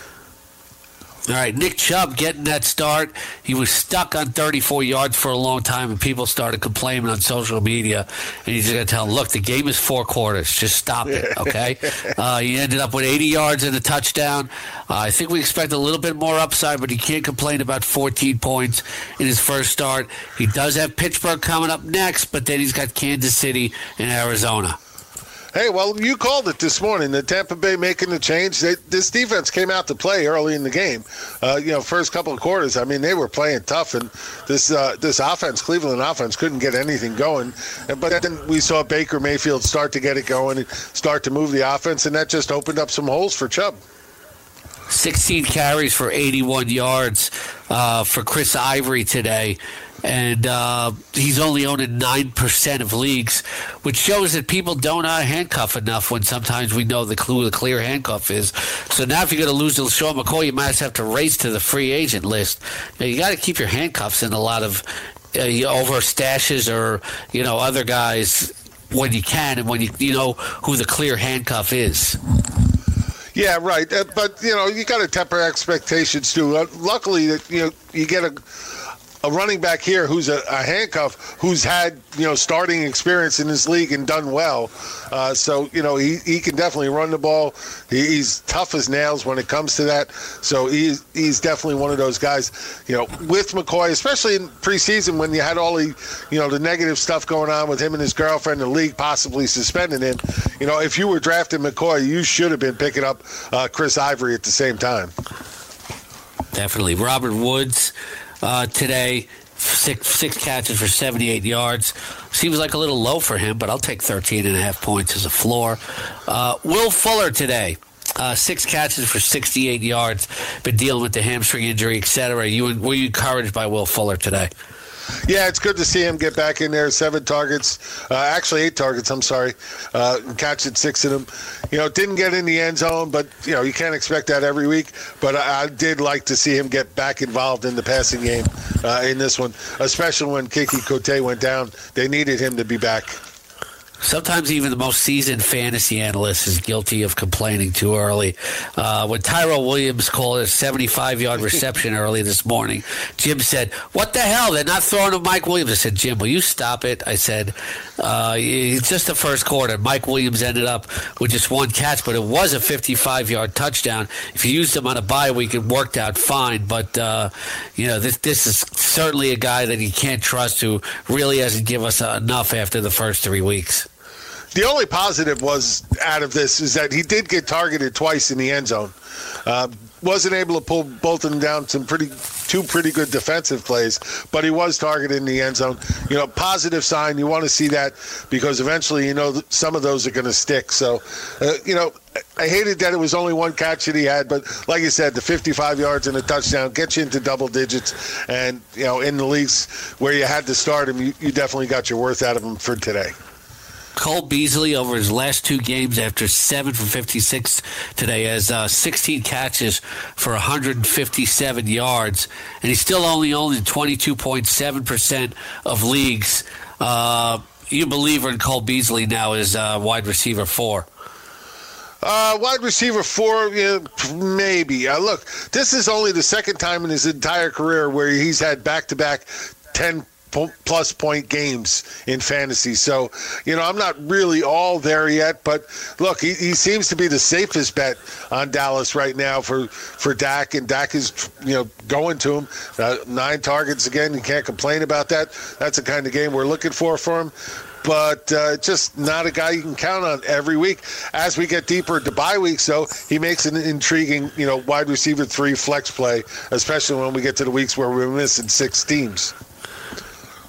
[SPEAKER 3] All right, Nick Chubb getting that start. He was stuck on 34 yards for a long time, and people started complaining on social media. And he's going to tell him, look, the game is four quarters. Just stop it, okay? uh, he ended up with 80 yards and a touchdown. Uh, I think we expect a little bit more upside, but he can't complain about 14 points in his first start. He does have Pittsburgh coming up next, but then he's got Kansas City and Arizona.
[SPEAKER 4] Hey, well, you called it this morning. The Tampa Bay making the change. They, this defense came out to play early in the game. Uh, you know, first couple of quarters. I mean, they were playing tough, and this uh, this offense, Cleveland offense, couldn't get anything going. But then we saw Baker Mayfield start to get it going and start to move the offense, and that just opened up some holes for Chubb.
[SPEAKER 3] 16 carries for 81 yards uh, for Chris Ivory today and uh, he's only owned in nine percent of leagues, which shows that people don't uh, handcuff enough. When sometimes we know the clue the clear handcuff is. So now, if you're going to lose to Sean McCoy, you might have to race to the free agent list. You, you got to keep your handcuffs in a lot of uh, over stashes or you know other guys when you can, and when you you know who the clear handcuff is.
[SPEAKER 4] Yeah, right. Uh, but you know, you got to temper expectations too. Uh, luckily, that you know you get a a running back here who's a, a, handcuff who's had you know starting experience in this league and done well. Uh, so you know he, he can definitely run the ball. He, he's tough as nails when it comes to that. So he's he's definitely one of those guys. You know with McCoy, especially in preseason when you had all the you know the negative stuff going on with him and his girlfriend, the league possibly suspending him. You know if you were drafting McCoy, you should have been picking up uh, Chris Ivory at the same time.
[SPEAKER 3] Definitely, Robert Woods uh, today. six six catches for 78 yards. Seems like a little low for him, but I'll take 13 and a half points as a floor. Uh, Will Fuller today. Uh, six catches for 68 yards. Been dealing with the hamstring injury, etc. You were you encouraged by Will Fuller today?
[SPEAKER 4] Yeah, it's good to see him get back in there. Seven targets, uh, actually eight targets. I'm sorry, uh, catching six of them. You know, didn't get in the end zone, but you know you can't expect that every week. But I, I did like to see him get back involved in the passing game uh, in this one, especially when Keke Coutee went down. They needed him to be back.
[SPEAKER 3] Sometimes even the most seasoned fantasy analyst is guilty of complaining too early. Uh, when Tyrell Williams called a 75 yard reception early this morning, Jim said, What the hell? They're not throwing to Mike Williams. I said, Jim, will you stop it? I said, uh, It's just the first quarter. Mike Williams ended up with just one catch, but it was a 55 yard touchdown. If you used him on a bye week, it worked out fine. But, uh, you know, this, this is certainly a guy that you can't trust who really hasn't given us enough after the first three weeks.
[SPEAKER 4] The only positive was out of this is that he did get targeted twice in the end zone. Uh, wasn't able to pull them down some pretty two pretty good defensive plays, but he was targeted in the end zone. You know, positive sign. You want to see that because eventually, you know, some of those are going to stick. So, uh, you know, I hated that it was only one catch that he had, but like you said, the 55 yards and a touchdown gets you into double digits. And you know, in the leagues where you had to start him, you, you definitely got your worth out of him for today.
[SPEAKER 3] Cole Beasley over his last two games after seven for 56 today has uh, 16 catches for 157 yards, and he's still only owned in 22.7% of leagues. Uh, you believer in Cole Beasley now as uh, wide receiver four?
[SPEAKER 4] Uh, wide receiver four, yeah, maybe. Uh, look, this is only the second time in his entire career where he's had back to back 10 plus point games in fantasy. So, you know, I'm not really all there yet, but look, he, he seems to be the safest bet on Dallas right now for, for Dak, and Dak is, you know, going to him. Uh, nine targets again. You can't complain about that. That's the kind of game we're looking for for him. But uh, just not a guy you can count on every week. As we get deeper into bye weeks, though, he makes an intriguing, you know, wide receiver three flex play, especially when we get to the weeks where we're missing six teams.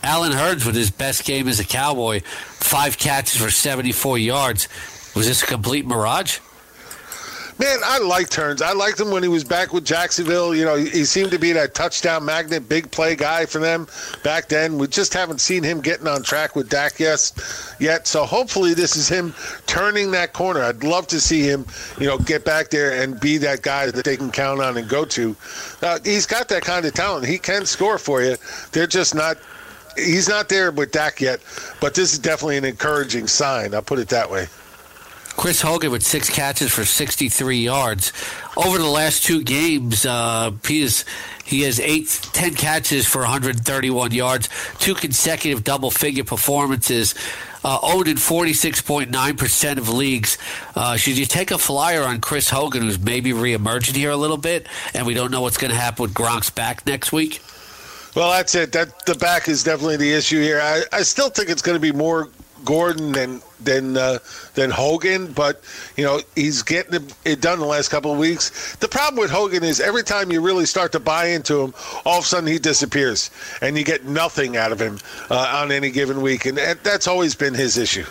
[SPEAKER 3] Allen Hurns with his best game as a Cowboy, five catches for 74 yards. Was this a complete mirage?
[SPEAKER 4] Man, I liked Hurns. I liked him when he was back with Jacksonville. You know, he seemed to be that touchdown magnet, big play guy for them back then. We just haven't seen him getting on track with Dak yet. Yet, so hopefully this is him turning that corner. I'd love to see him, you know, get back there and be that guy that they can count on and go to. Uh, he's got that kind of talent. He can score for you. They're just not he's not there with Dak yet, but this is definitely an encouraging sign. I'll put it that way.
[SPEAKER 3] Chris Hogan with six catches for 63 yards. Over the last two games, uh, he, is, he has eight, 10 catches for 131 yards, two consecutive double figure performances. Uh, owned in 46.9% of leagues. Uh, should you take a flyer on Chris Hogan, who's maybe reemerging here a little bit, and we don't know what's going to happen with Gronk's back next week?
[SPEAKER 4] Well, that's it. That the back is definitely the issue here. I, I still think it's going to be more Gordon than than uh, than Hogan, but you know he's getting it done the last couple of weeks. The problem with Hogan is every time you really start to buy into him, all of a sudden he disappears, and you get nothing out of him uh, on any given week, and that's always been his issue.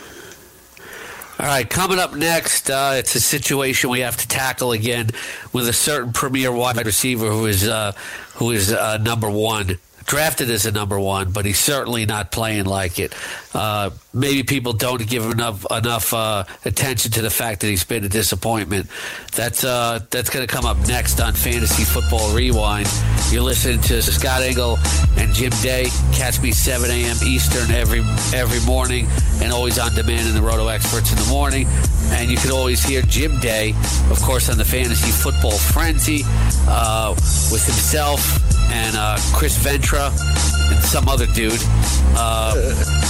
[SPEAKER 3] All right, coming up next, uh, it's a situation we have to tackle again with a certain premier wide receiver who is uh, who is uh, number one drafted as a number one, but he's certainly not playing like it. Uh, maybe people don't give enough enough uh, attention to the fact that he's been a disappointment. That's uh, that's going to come up next on Fantasy Football Rewind. You're listening to Scott Engel and Jim Day. Catch me 7 a.m. Eastern every every morning, and always on demand in the Roto Experts in the morning. And you can always hear Jim Day, of course, on the Fantasy Football Frenzy uh, with himself and uh, Chris Ventra and some other dude uh,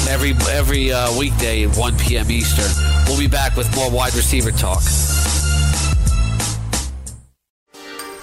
[SPEAKER 3] every uh, weekday at 1 p.m. Eastern. We'll be back with more wide receiver talk.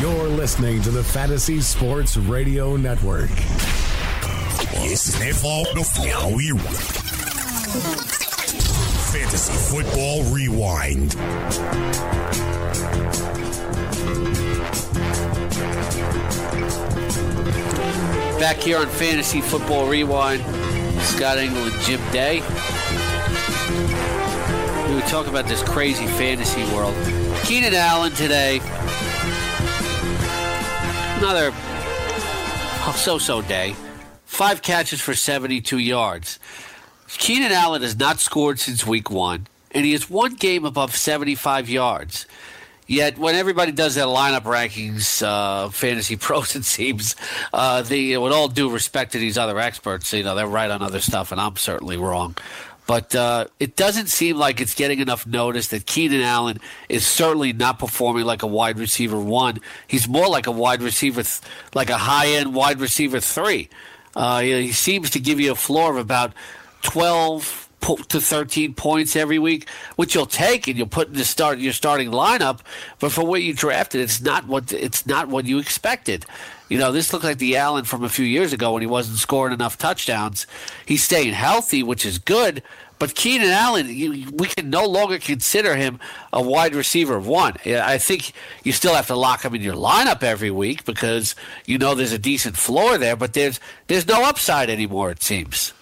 [SPEAKER 1] You're listening to the Fantasy Sports Radio Network.
[SPEAKER 2] It's never the we Fantasy Football Rewind.
[SPEAKER 3] Back here on Fantasy Football Rewind, Scott Engel and Jim Day. We were talking about this crazy fantasy world. Keenan Allen today. Another so-so day. Five catches for 72 yards. Keenan Allen has not scored since week one, and he has one game above 75 yards. Yet, when everybody does their lineup rankings, uh, fantasy pros, it seems, uh, the, with all due respect to these other experts, you know, they're right on other stuff, and I'm certainly wrong. But uh, it doesn't seem like it's getting enough notice that Keenan Allen is certainly not performing like a wide receiver one. He's more like a wide receiver, th- like a high end wide receiver three. Uh, he seems to give you a floor of about 12 to 13 points every week, which you'll take and you'll put in the start your starting lineup. But for what you drafted, it's not what it's not what you expected. You know, this looked like the Allen from a few years ago when he wasn't scoring enough touchdowns. He's staying healthy, which is good. But Keenan Allen, you, we can no longer consider him a wide receiver of one. I think you still have to lock him in your lineup every week because you know there's a decent floor there, but there's there's no upside anymore. It seems.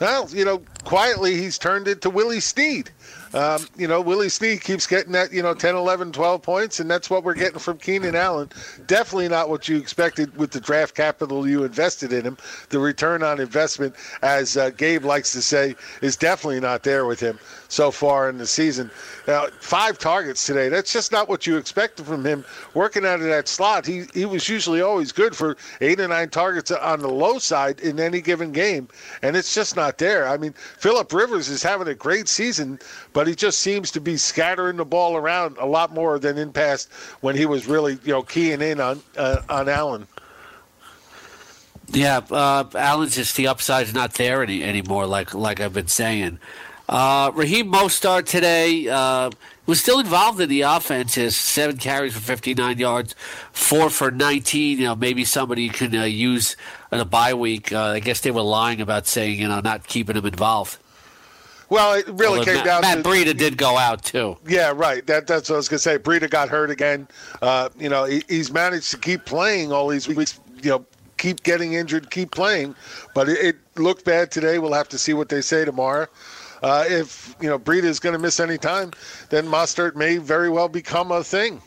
[SPEAKER 4] Well, you know, quietly he's turned into Willie Snead. Um, you know, Willie Snead keeps getting that, you know, 10, 11, 12 points, and that's what we're getting from Keenan Allen. Definitely not what you expected with the draft capital you invested in him. The return on investment, as uh, Gabe likes to say, is definitely not there with him so far in the season. Now, five targets today. That's just not what you expected from him. Working out of that slot, he, he was usually always good for eight or nine targets on the low side in any given game, and it's just not there. I mean, Philip Rivers is having a great season, but he just seems to be scattering the ball around a lot more than in past when he was really, you know, keying in on uh, on Allen.
[SPEAKER 3] Yeah, uh, Allen's just the upside's not there any, anymore. Like like I've been saying. Uh, Raheem Mostert today uh, was still involved in the offense. His seven carries for 59 yards, four for 19. You know, maybe somebody could uh, use in a bye week. Uh, I guess they were lying about saying, you know, not keeping him involved.
[SPEAKER 4] Well, it really Although came
[SPEAKER 3] Matt,
[SPEAKER 4] down
[SPEAKER 3] Matt
[SPEAKER 4] to
[SPEAKER 3] Breida did go out too.
[SPEAKER 4] Yeah, right. That that's what I was gonna say. Breida got hurt again. Uh, you know, he, he's managed to keep playing all these weeks. You know, keep getting injured, keep playing, but it, it looked bad today. We'll have to see what they say tomorrow. Uh, if you know Breida is going to miss any time, then Mostert may very well become a thing.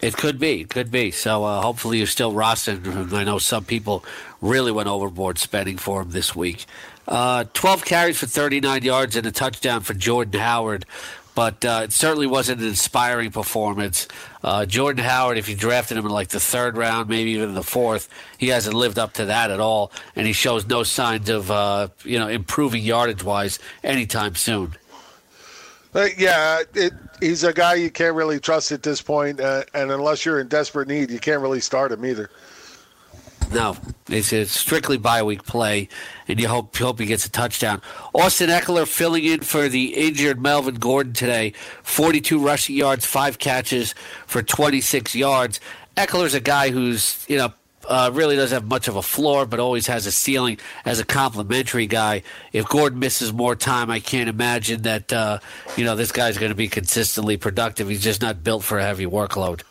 [SPEAKER 3] It could be, could be. So uh, hopefully you're still rostering. I know some people really went overboard spending for him this week. Uh, 12 carries for 39 yards and a touchdown for Jordan Howard but uh, it certainly wasn't an inspiring performance. Uh, Jordan Howard, if you drafted him in like the third round, maybe even the fourth, he hasn't lived up to that at all, and he shows no signs of uh, you know improving yardage wise anytime soon.
[SPEAKER 4] Uh, yeah, it, he's a guy you can't really trust at this point, uh, and unless you're in desperate need, you can't really start him either.
[SPEAKER 3] No, it's, a strictly bye week play, and you hope hope he gets a touchdown. Austin Ekeler filling in for the injured Melvin Gordon today. 42 rushing yards, five catches for 26 yards. Ekeler's a guy who's you know uh, really doesn't have much of a floor, but always has a ceiling as a complimentary guy. If Gordon misses more time, I can't imagine that uh, you know this guy's going to be consistently productive. He's just not built for a heavy workload.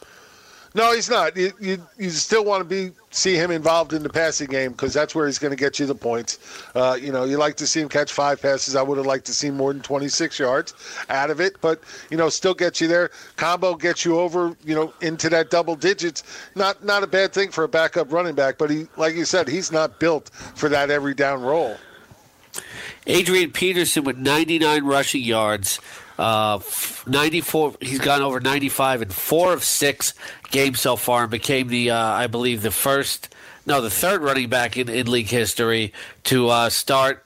[SPEAKER 4] No, he's not. You, you, you still want to be see him involved in the passing game because that's where he's going to get you the points. Uh, you know, you like to see him catch five passes. I would have liked to see more than 26 yards out of it, but you know, still gets you there. Combo gets you over, you know, into that double digits. Not not a bad thing for a backup running back, but he, like you said, he's not built for that every down role.
[SPEAKER 3] Adrian Peterson with 99 rushing yards. Uh, 94. He's gone over 95 in four of six games so far, and became the, uh, I believe, the first, no, the third running back in, in league history to uh, start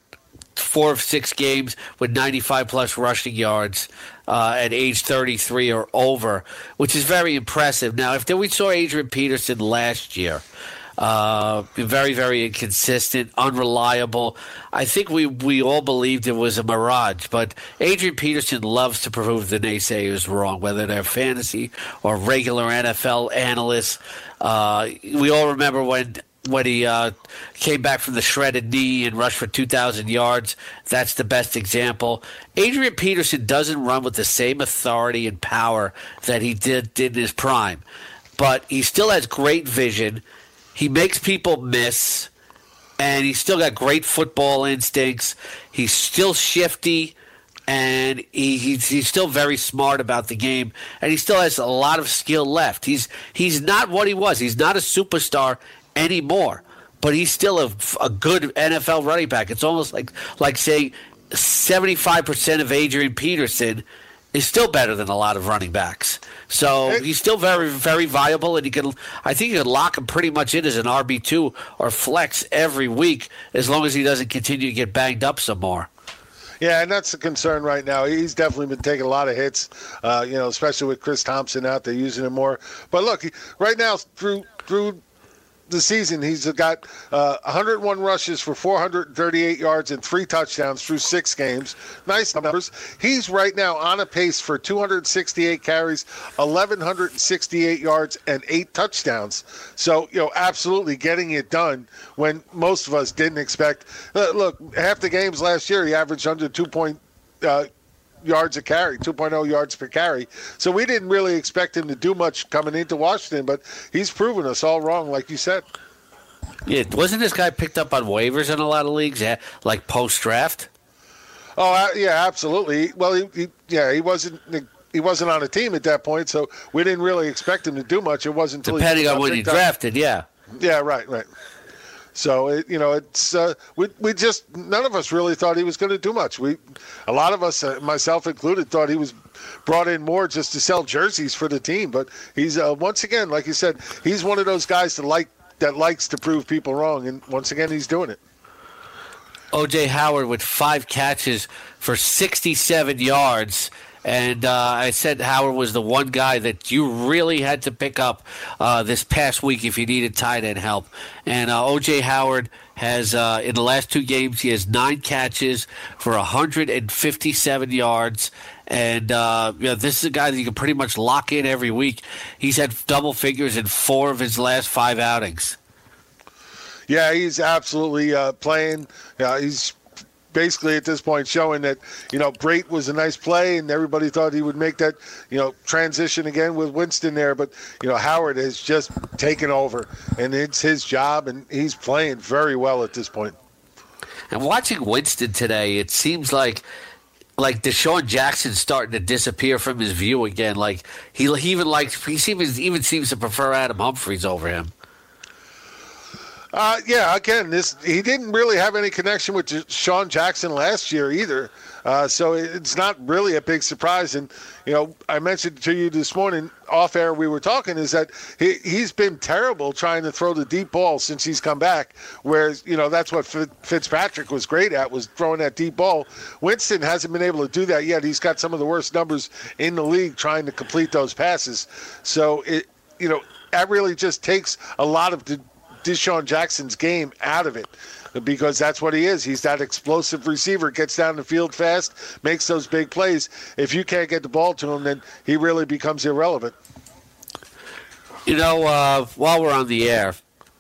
[SPEAKER 3] four of six games with 95 plus rushing yards uh, at age 33 or over, which is very impressive. Now, if we saw Adrian Peterson last year, uh, very, very inconsistent, unreliable. I think we, we all believed it was a mirage, but Adrian Peterson loves to prove the naysayers wrong, whether they're fantasy or regular NFL analysts. Uh, we all remember when when he uh, came back from the shredded knee and rushed for 2,000 yards. That's the best example. Adrian Peterson doesn't run with the same authority and power that he did, did in his prime, but he still has great vision. He makes people miss, and he's still got great football instincts. He's still shifty, and he, he's, he's still very smart about the game, and he still has a lot of skill left. He's he's not what he was. He's not a superstar anymore, but he's still a, a good NFL running back. It's almost like like saying seventy five percent of Adrian Peterson is still better than a lot of running backs. So he's still very, very viable, and he can. I think you can lock him pretty much in as an RB two or flex every week, as long as he doesn't continue to get banged up some more.
[SPEAKER 4] Yeah, and that's the concern right now. He's definitely been taking a lot of hits, uh, you know, especially with Chris Thompson out there using him more. But look, right now through through the season, he's got uh, 101 rushes for 438 yards and three touchdowns through six games. Nice numbers. He's right now on a pace for 268 carries, 1,168 yards, and eight touchdowns. So, you know, absolutely getting it done when most of us didn't expect. Uh, look, half the games last year, he averaged under 2 point. Uh, yards a carry, 2.0 yards per carry. So we didn't really expect him to do much coming into Washington, but he's proven us all wrong, like you said.
[SPEAKER 3] Yeah, wasn't this guy picked up on waivers in a lot of leagues, eh, like post draft?
[SPEAKER 4] Oh yeah, absolutely. Well, he, he, yeah, he wasn't he wasn't on a team at that point, so we didn't really expect him to do much. It wasn't until
[SPEAKER 3] depending on when he drafted. Yeah.
[SPEAKER 4] Yeah. Right. Right. So it, you know, it's uh, we we just none of us really thought he was going to do much. We, a lot of us, uh, myself included, thought he was brought in more just to sell jerseys for the team. But he's uh, once again, like you said, he's one of those guys that like that likes to prove people wrong, and once again, he's doing it.
[SPEAKER 3] OJ Howard with five catches for 67 yards and uh, I said Howard was the one guy that you really had to pick up uh, this past week if you needed tight end help. And uh, OJ Howard has uh, in the last two games he has nine catches for 157 yards. And uh, you know, this is a guy that you can pretty much lock in every week. He's had double figures in four of his last five outings.
[SPEAKER 4] Yeah, he's absolutely uh, playing. he's basically at this point showing that you know Brate was a nice play and everybody thought he would make that you know transition again with Winston there, but you know Howard has just taken over and it's his job and he's playing very well at this point.
[SPEAKER 3] And watching Winston today, it seems like like DeSean Jackson starting to disappear from his view again. Like he, he even like he seems even seems to prefer Adam Humphries over him.
[SPEAKER 4] Uh, yeah, again, this he didn't really have any connection with Sean Jackson last year either, uh, so it's not really a big surprise. And you know, I mentioned to you this morning off air we were talking is that he he's been terrible trying to throw the deep ball since he's come back. Whereas you know that's what Fitzpatrick was great at was throwing that deep ball. Winston hasn't been able to do that yet. He's got some of the worst numbers in the league trying to complete those passes. So it you know that really just takes a lot of the DeSean Jackson's game out of it because that's what he is. He's that explosive receiver, gets down the field fast, makes those big plays. If you can't get the ball to him, then he really becomes irrelevant.
[SPEAKER 3] You know, uh, while we're on the air,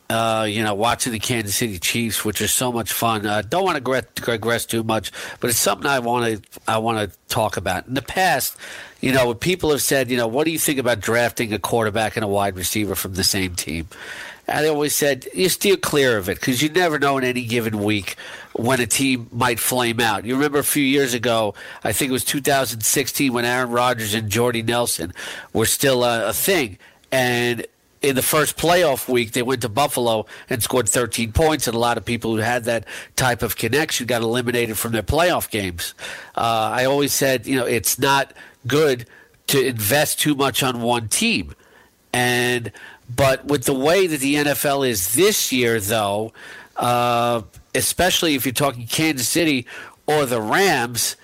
[SPEAKER 3] uh, you know, watching the Kansas City Chiefs, which is so much fun. Uh, don't want to regress too much, but it's something I want to I want to talk about. In the past, you know, people have said, you know, what do you think about drafting a quarterback and a wide receiver from the same team? I always said you steer clear of it because you never know in any given week when a team might flame out. You remember a few years ago, I think it was 2016 when Aaron Rodgers and Jordy Nelson were still a, a thing, and in the first playoff week, they went to Buffalo and scored 13 points, and a lot of people who had that type of connection got eliminated from their playoff games. Uh, I always said, you know, it's not good to invest too much on one team, and but with the way that the NFL is this year, though, uh, especially if you're talking Kansas City or the Rams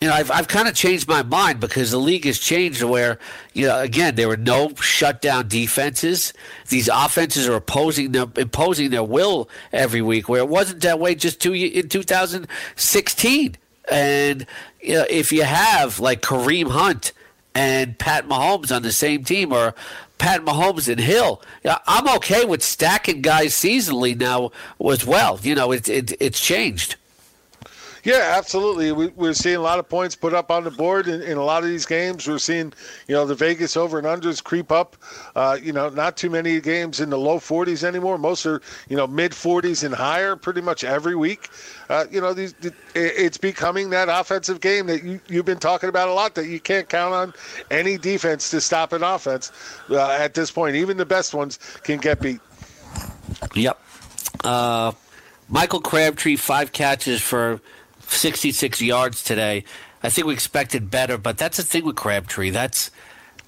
[SPEAKER 3] you know, I've, I've kind of changed my mind because the league has changed where, you know, again, there were no shutdown defenses. These offenses are opposing their, imposing their will every week, where it wasn't that way just two, in 2016. And you know, if you have like Kareem Hunt and Pat Mahomes on the same team, or Pat Mahomes and Hill, I'm okay with stacking guys seasonally now as well. You know, it, it it's changed.
[SPEAKER 4] Yeah, absolutely. We, are seeing a lot of points put up on the board in, in, a lot of these games. We're seeing, you know, the Vegas over and unders creep up. Uh, you know, not too many games in the low 40s anymore. Most are, you know, mid 40s and higher pretty much every week. Uh, you know, these, it's becoming that offensive game that you, you've been talking about a lot. That you can't count on any defense to stop an offense uh, at this point. Even the best ones can get beat.
[SPEAKER 3] Yep. Uh, Michael Crabtree, five catches for 66 yards today. I think we expected better, but that's the thing with Crabtree. That's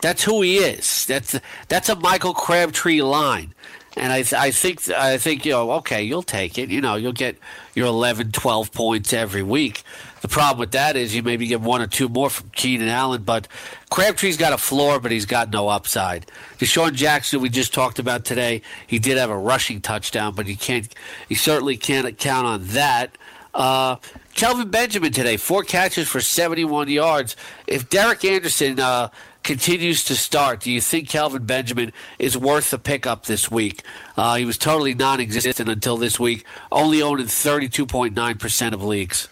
[SPEAKER 3] that's who he is. That's that's a Michael Crabtree line. And I, I think I think you know okay you'll take it you know you'll get your 11 12 points every week the problem with that is you maybe get one or two more from Keenan Allen but Crabtree's got a floor but he's got no upside DeSean Jackson we just talked about today he did have a rushing touchdown but you can't you certainly can't count on that uh, Kelvin Benjamin today, four catches for 71 yards. If Derek Anderson uh, continues to start, do you think Kelvin Benjamin is worth the pickup this week? Uh, he was totally non existent until this week, only owned in 32.9% of leagues.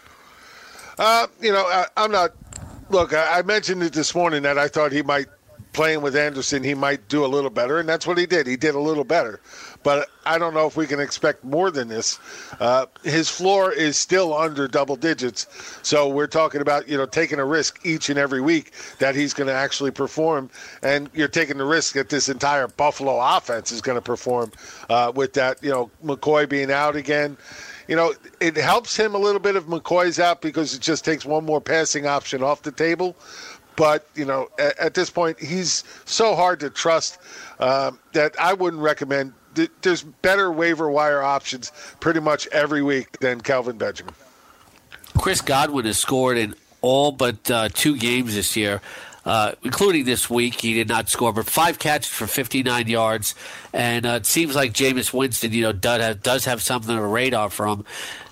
[SPEAKER 4] Uh, you know, I, am not. Look, I, I mentioned it this morning that I thought he might playing with Anderson, he might do a little better, and that's what he did. He did a little better but I don't know if we can expect more than this. Uh, his floor is still under double digits, so we're talking about you know taking a risk each and every week that he's going to actually perform, and you're taking the risk that this entire Buffalo offense is going to perform uh, with that you know McCoy being out again. You know, it helps him a little bit if McCoy's out because it just takes one more passing option off the table. But you know, at, at this point, he's so hard to trust um, that I wouldn't recommend there's better waiver wire options pretty much every week than Kelvin Benjamin.
[SPEAKER 3] Chris Godwin has scored in all but uh, two games this year. Uh, including this week, he did not score, but five catches for 59 yards, and uh, it seems like Jameis Winston, you know, does have, does have something on radar for him.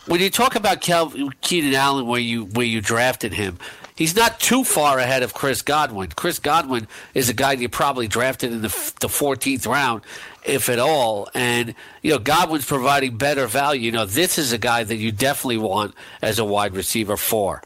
[SPEAKER 3] When you talk about Kel- Keenan Allen, where you where you drafted him, he's not too far ahead of Chris Godwin. Chris Godwin is a guy you probably drafted in the, the 14th round, if at all. And, you know, Godwin's providing better value. You know, this is a guy that you definitely want as a wide receiver for.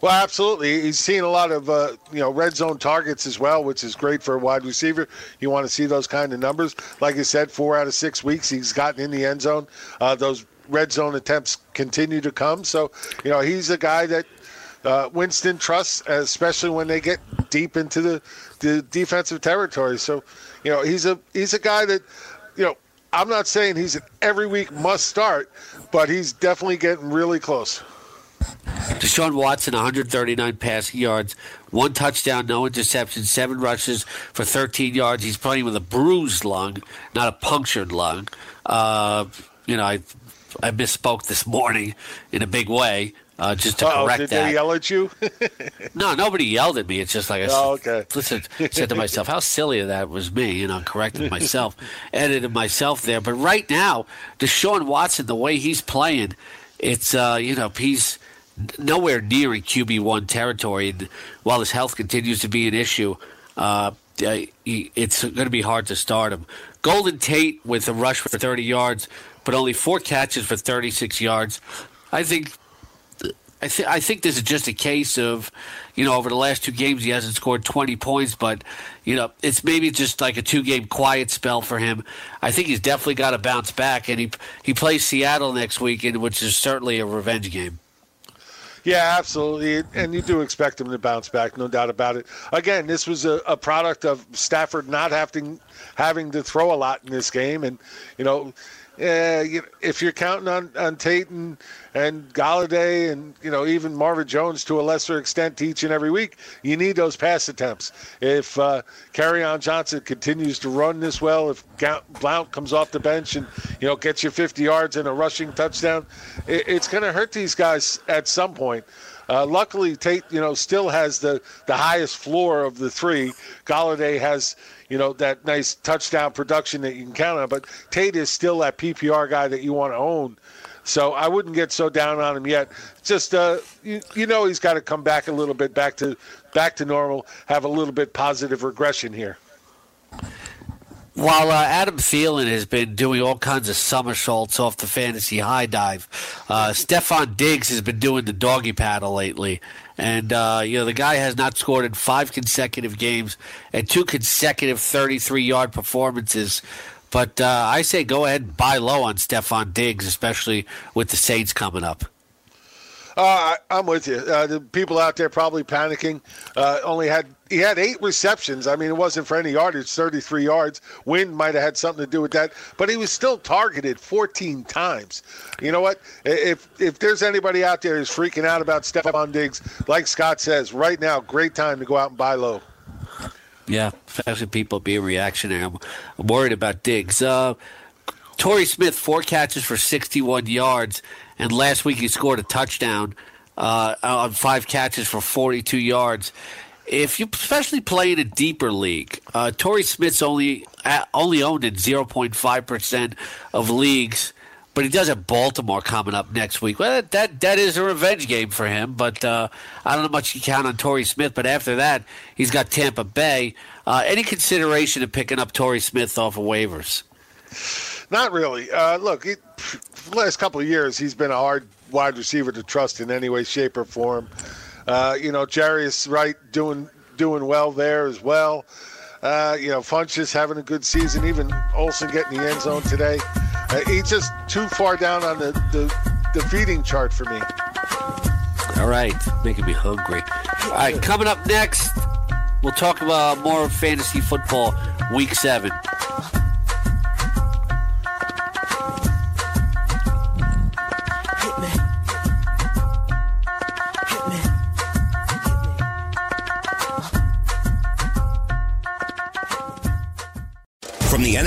[SPEAKER 4] Well, absolutely. He's seen a lot of uh, you know red zone targets as well, which is great for a wide receiver. You want to see those kind of numbers. Like I said, four out of six weeks he's gotten in the end zone. Uh, those red zone attempts continue to come. So you know he's a guy that uh, Winston trusts, especially when they get deep into the, the defensive territory. So, you know, he's a he's a guy that, you know, I'm not saying he's an every week must start, but he's definitely getting really close.
[SPEAKER 3] Deshaun Watson, 139 passing yards, one touchdown, no interception, seven rushes for 13 yards. He's playing with a bruised lung, not a punctured lung. Uh, you know, I I misspoke this morning in a big way uh, just to
[SPEAKER 4] Uh-oh,
[SPEAKER 3] correct
[SPEAKER 4] did
[SPEAKER 3] that.
[SPEAKER 4] they yell at you?
[SPEAKER 3] no, nobody yelled at me. It's just like I
[SPEAKER 4] oh, okay.
[SPEAKER 3] listen, said to myself, how silly that was me. You know, corrected myself, edited myself there. But right now, Deshaun Watson, the way he's playing, it's uh, you know he's nowhere near in QB one territory. And while his health continues to be an issue, uh, it's going to be hard to start him. Golden Tate with a rush for 30 yards, but only four catches for 36 yards. I think I, th- I think this is just a case of, you know, over the last two games he hasn't scored 20 points, but, you know, it's maybe just like a two game quiet spell for him. I think he's definitely got to bounce back, and he he plays Seattle next weekend, which is certainly a revenge game.
[SPEAKER 4] Yeah, absolutely. And you do expect him to bounce back, no doubt about it. Again, this was a, a product of Stafford not having having to throw a lot in this game. And, you know, uh, you, if you're counting on, on Tate and, and Golladay and you know even Marvin Jones to a lesser extent each and every week, you need those pass attempts. If uh, on Johnson continues to run this well, if Blount comes off the bench and you know gets you 50 yards and a rushing touchdown, it, it's going to hurt these guys at some point. Uh, luckily, Tate, you know, still has the, the highest floor of the three. Golladay has, you know, that nice touchdown production that you can count on. But Tate is still that PPR guy that you want to own. So I wouldn't get so down on him yet. Just uh, you, you know he's got to come back a little bit back to back to normal, have a little bit positive regression here.
[SPEAKER 3] While uh, Adam Thielen has been doing all kinds of somersaults off the fantasy high dive, uh, Stefon Diggs has been doing the doggy paddle lately. And, uh, you know, the guy has not scored in five consecutive games and two consecutive 33 yard performances. But uh, I say go ahead and buy low on Stefon Diggs, especially with the Saints coming up.
[SPEAKER 4] Uh, I'm with you. Uh, the people out there probably panicking. Uh, only had he had eight receptions. I mean, it wasn't for any yardage, 33 yards. Wind might have had something to do with that, but he was still targeted 14 times. You know what? If if there's anybody out there who's freaking out about Stefon Diggs, like Scott says, right now, great time to go out and buy low.
[SPEAKER 3] Yeah, especially people being reactionary. I'm, I'm worried about Diggs. Uh, Torrey Smith, four catches for 61 yards and last week he scored a touchdown uh, on five catches for 42 yards. If you especially play in a deeper league, uh, Torrey Smith's only uh, only owned in 0.5 percent of leagues, but he does have Baltimore coming up next week. Well, that that is a revenge game for him, but uh, I don't know much you count on Torrey Smith. But after that, he's got Tampa Bay. Uh, any consideration of picking up Torrey Smith off of waivers?
[SPEAKER 4] Not really. Uh, look, he, the last couple of years, he's been a hard wide receiver to trust in any way, shape, or form. Uh, you know, Jarius Wright doing doing well there as well. Uh, you know, Funchess having a good season. Even Olsen getting the end zone today. Uh, he's just too far down on the, the, the feeding chart for me.
[SPEAKER 3] All right, making me hungry. All right, coming up next, we'll talk about more fantasy football, week seven.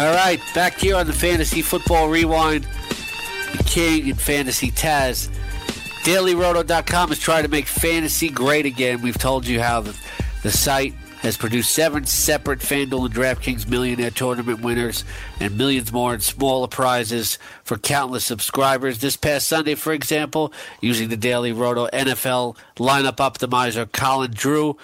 [SPEAKER 3] All right, back here on the Fantasy Football Rewind, the King and Fantasy Taz. DailyRoto.com is trying to make fantasy great again. We've told you how the, the site has produced seven separate FanDuel and DraftKings Millionaire Tournament winners and millions more in smaller prizes for countless subscribers. This past Sunday, for example, using the Daily Roto NFL lineup optimizer, Colin Drew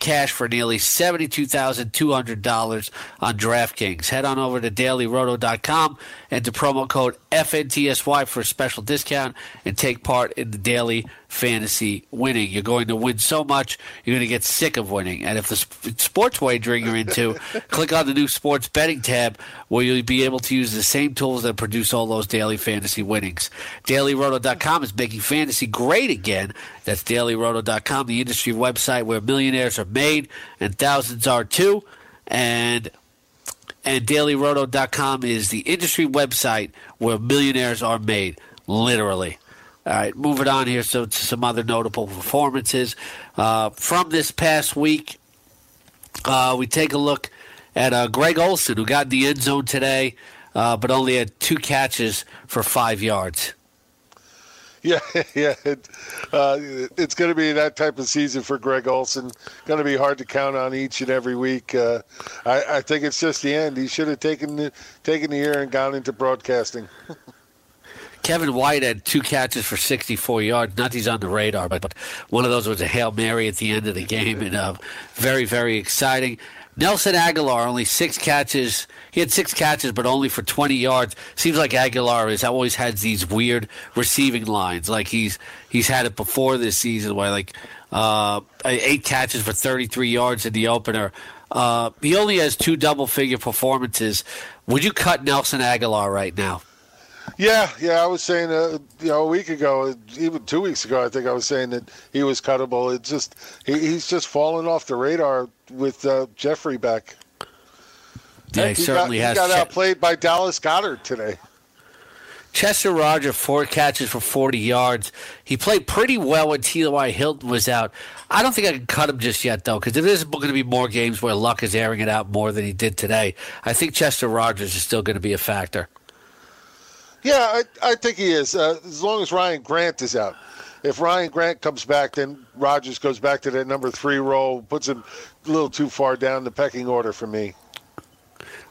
[SPEAKER 3] cash for nearly $72,200 on DraftKings. Head on over to dailyroto.com and to promo code FNTSY for a special discount and take part in the daily fantasy winning. You're going to win so much, you're going to get sick of winning. And if the sports wagering you're into, click on the new sports betting tab where you'll be able to use the same tools that produce all those daily fantasy winnings. DailyRoto.com is making fantasy great again. That's DailyRoto.com, the industry website where millionaires are made and thousands are too. And and dailyroto.com is the industry website where millionaires are made, literally. All right, moving on here so to some other notable performances uh, from this past week. Uh, we take a look at uh, Greg Olsen, who got in the end zone today, uh, but only had two catches for five yards.
[SPEAKER 4] Yeah, yeah. It, uh, it's going to be that type of season for Greg Olsen. Going to be hard to count on each and every week. Uh, I, I, think it's just the end. He should have taken the, taken the year and gone into broadcasting.
[SPEAKER 3] Kevin White had two catches for 64 yards. Not he's on the radar, but, but one of those was a hail mary at the end of the game, and uh, very very exciting. Nelson Agholor only six catches. He had six catches, but only for 20 yards. Seems like Agholor has always had these weird receiving lines. Like he's he's had it before this season, where like uh, eight catches for 33 yards in the opener. Uh, he only has two double figure performances. Would you cut Nelson Agholor right now?
[SPEAKER 4] Yeah, yeah, I was saying, uh, you know, a week ago, even two weeks ago, I think I was saying that he was cuttable. It's just he, he's just fallen off the radar with uh, Jeffery back.
[SPEAKER 3] Yeah, he,
[SPEAKER 4] he
[SPEAKER 3] certainly
[SPEAKER 4] got,
[SPEAKER 3] has.
[SPEAKER 4] He got outplayed by Dallas Goedert today.
[SPEAKER 3] Chester Roger, four catches for 40 yards. He played pretty well when T.Y. Hilton was out. I don't think I can cut him just yet, though, because there's going to be more games where Luck is airing it out more than he did today. I think Chester Rogers is still going to be a factor.
[SPEAKER 4] Yeah, I, I think he is. Uh, as long as Ryan Grant is out. If Ryan Grant comes back, then Rogers goes back to that number three role, puts him a little too far down the pecking order for me.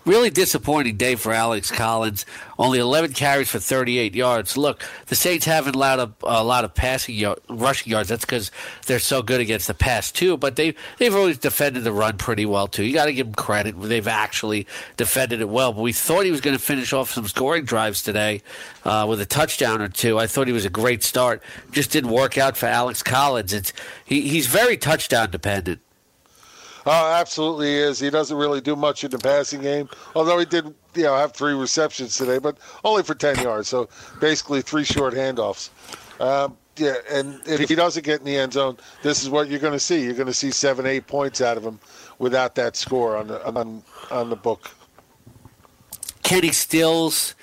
[SPEAKER 3] Really disappointing day for Alex Collins. Only 11 carries for 38 yards. Look, the Saints haven't allowed a, a lot of passing rushing yards. That's because they're so good against the pass too. But they they've always defended the run pretty well too. You got to give them credit. They've actually defended it well. But we thought he was going to finish off some scoring drives today uh, with a touchdown or two. I thought he was a great start. Just didn't work out for Alex Collins. It's he, he's very touchdown dependent.
[SPEAKER 4] Oh, absolutely is. He doesn't really do much in the passing game, although he did, you know, have three receptions today, but only for ten yards. So basically, three short handoffs. Um, yeah, and if he doesn't get in the end zone, this is what you're going to see. You're going to see seven, eight points out of him without that score on the on on the book.
[SPEAKER 3] Kenny Stills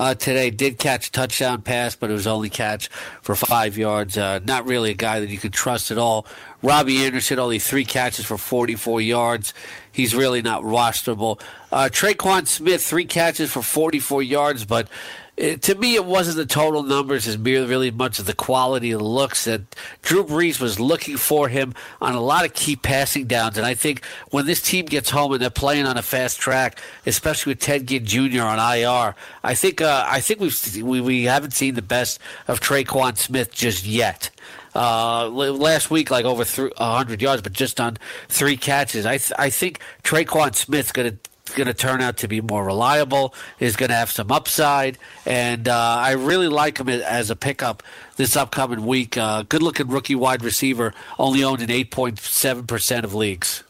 [SPEAKER 3] uh, today did catch a touchdown pass, but it was only catch for five yards. Uh, not really a guy that you could trust at all. Robby Anderson only three catches for 44 yards. He's really not rosterable. Uh, Tre'Quan Smith three catches for 44 yards, but to me, it wasn't the total numbers as really much of the quality of the looks that Drew Brees was looking for him on a lot of key passing downs. And I think when this team gets home and they're playing on a fast track, especially with Ted Ginn Jr. on IR, I think uh, I think we've we, we haven't seen the best of Tre'Quan Smith just yet. Uh, last week, like over th- 100 yards, but just on three catches. I th- I think Tre'Quan Smith's going to going to turn out to be more reliable, is going to have some upside, and uh, I really like him as a pickup this upcoming week. Uh, good looking rookie wide receiver, only owned in 8.7% of leagues.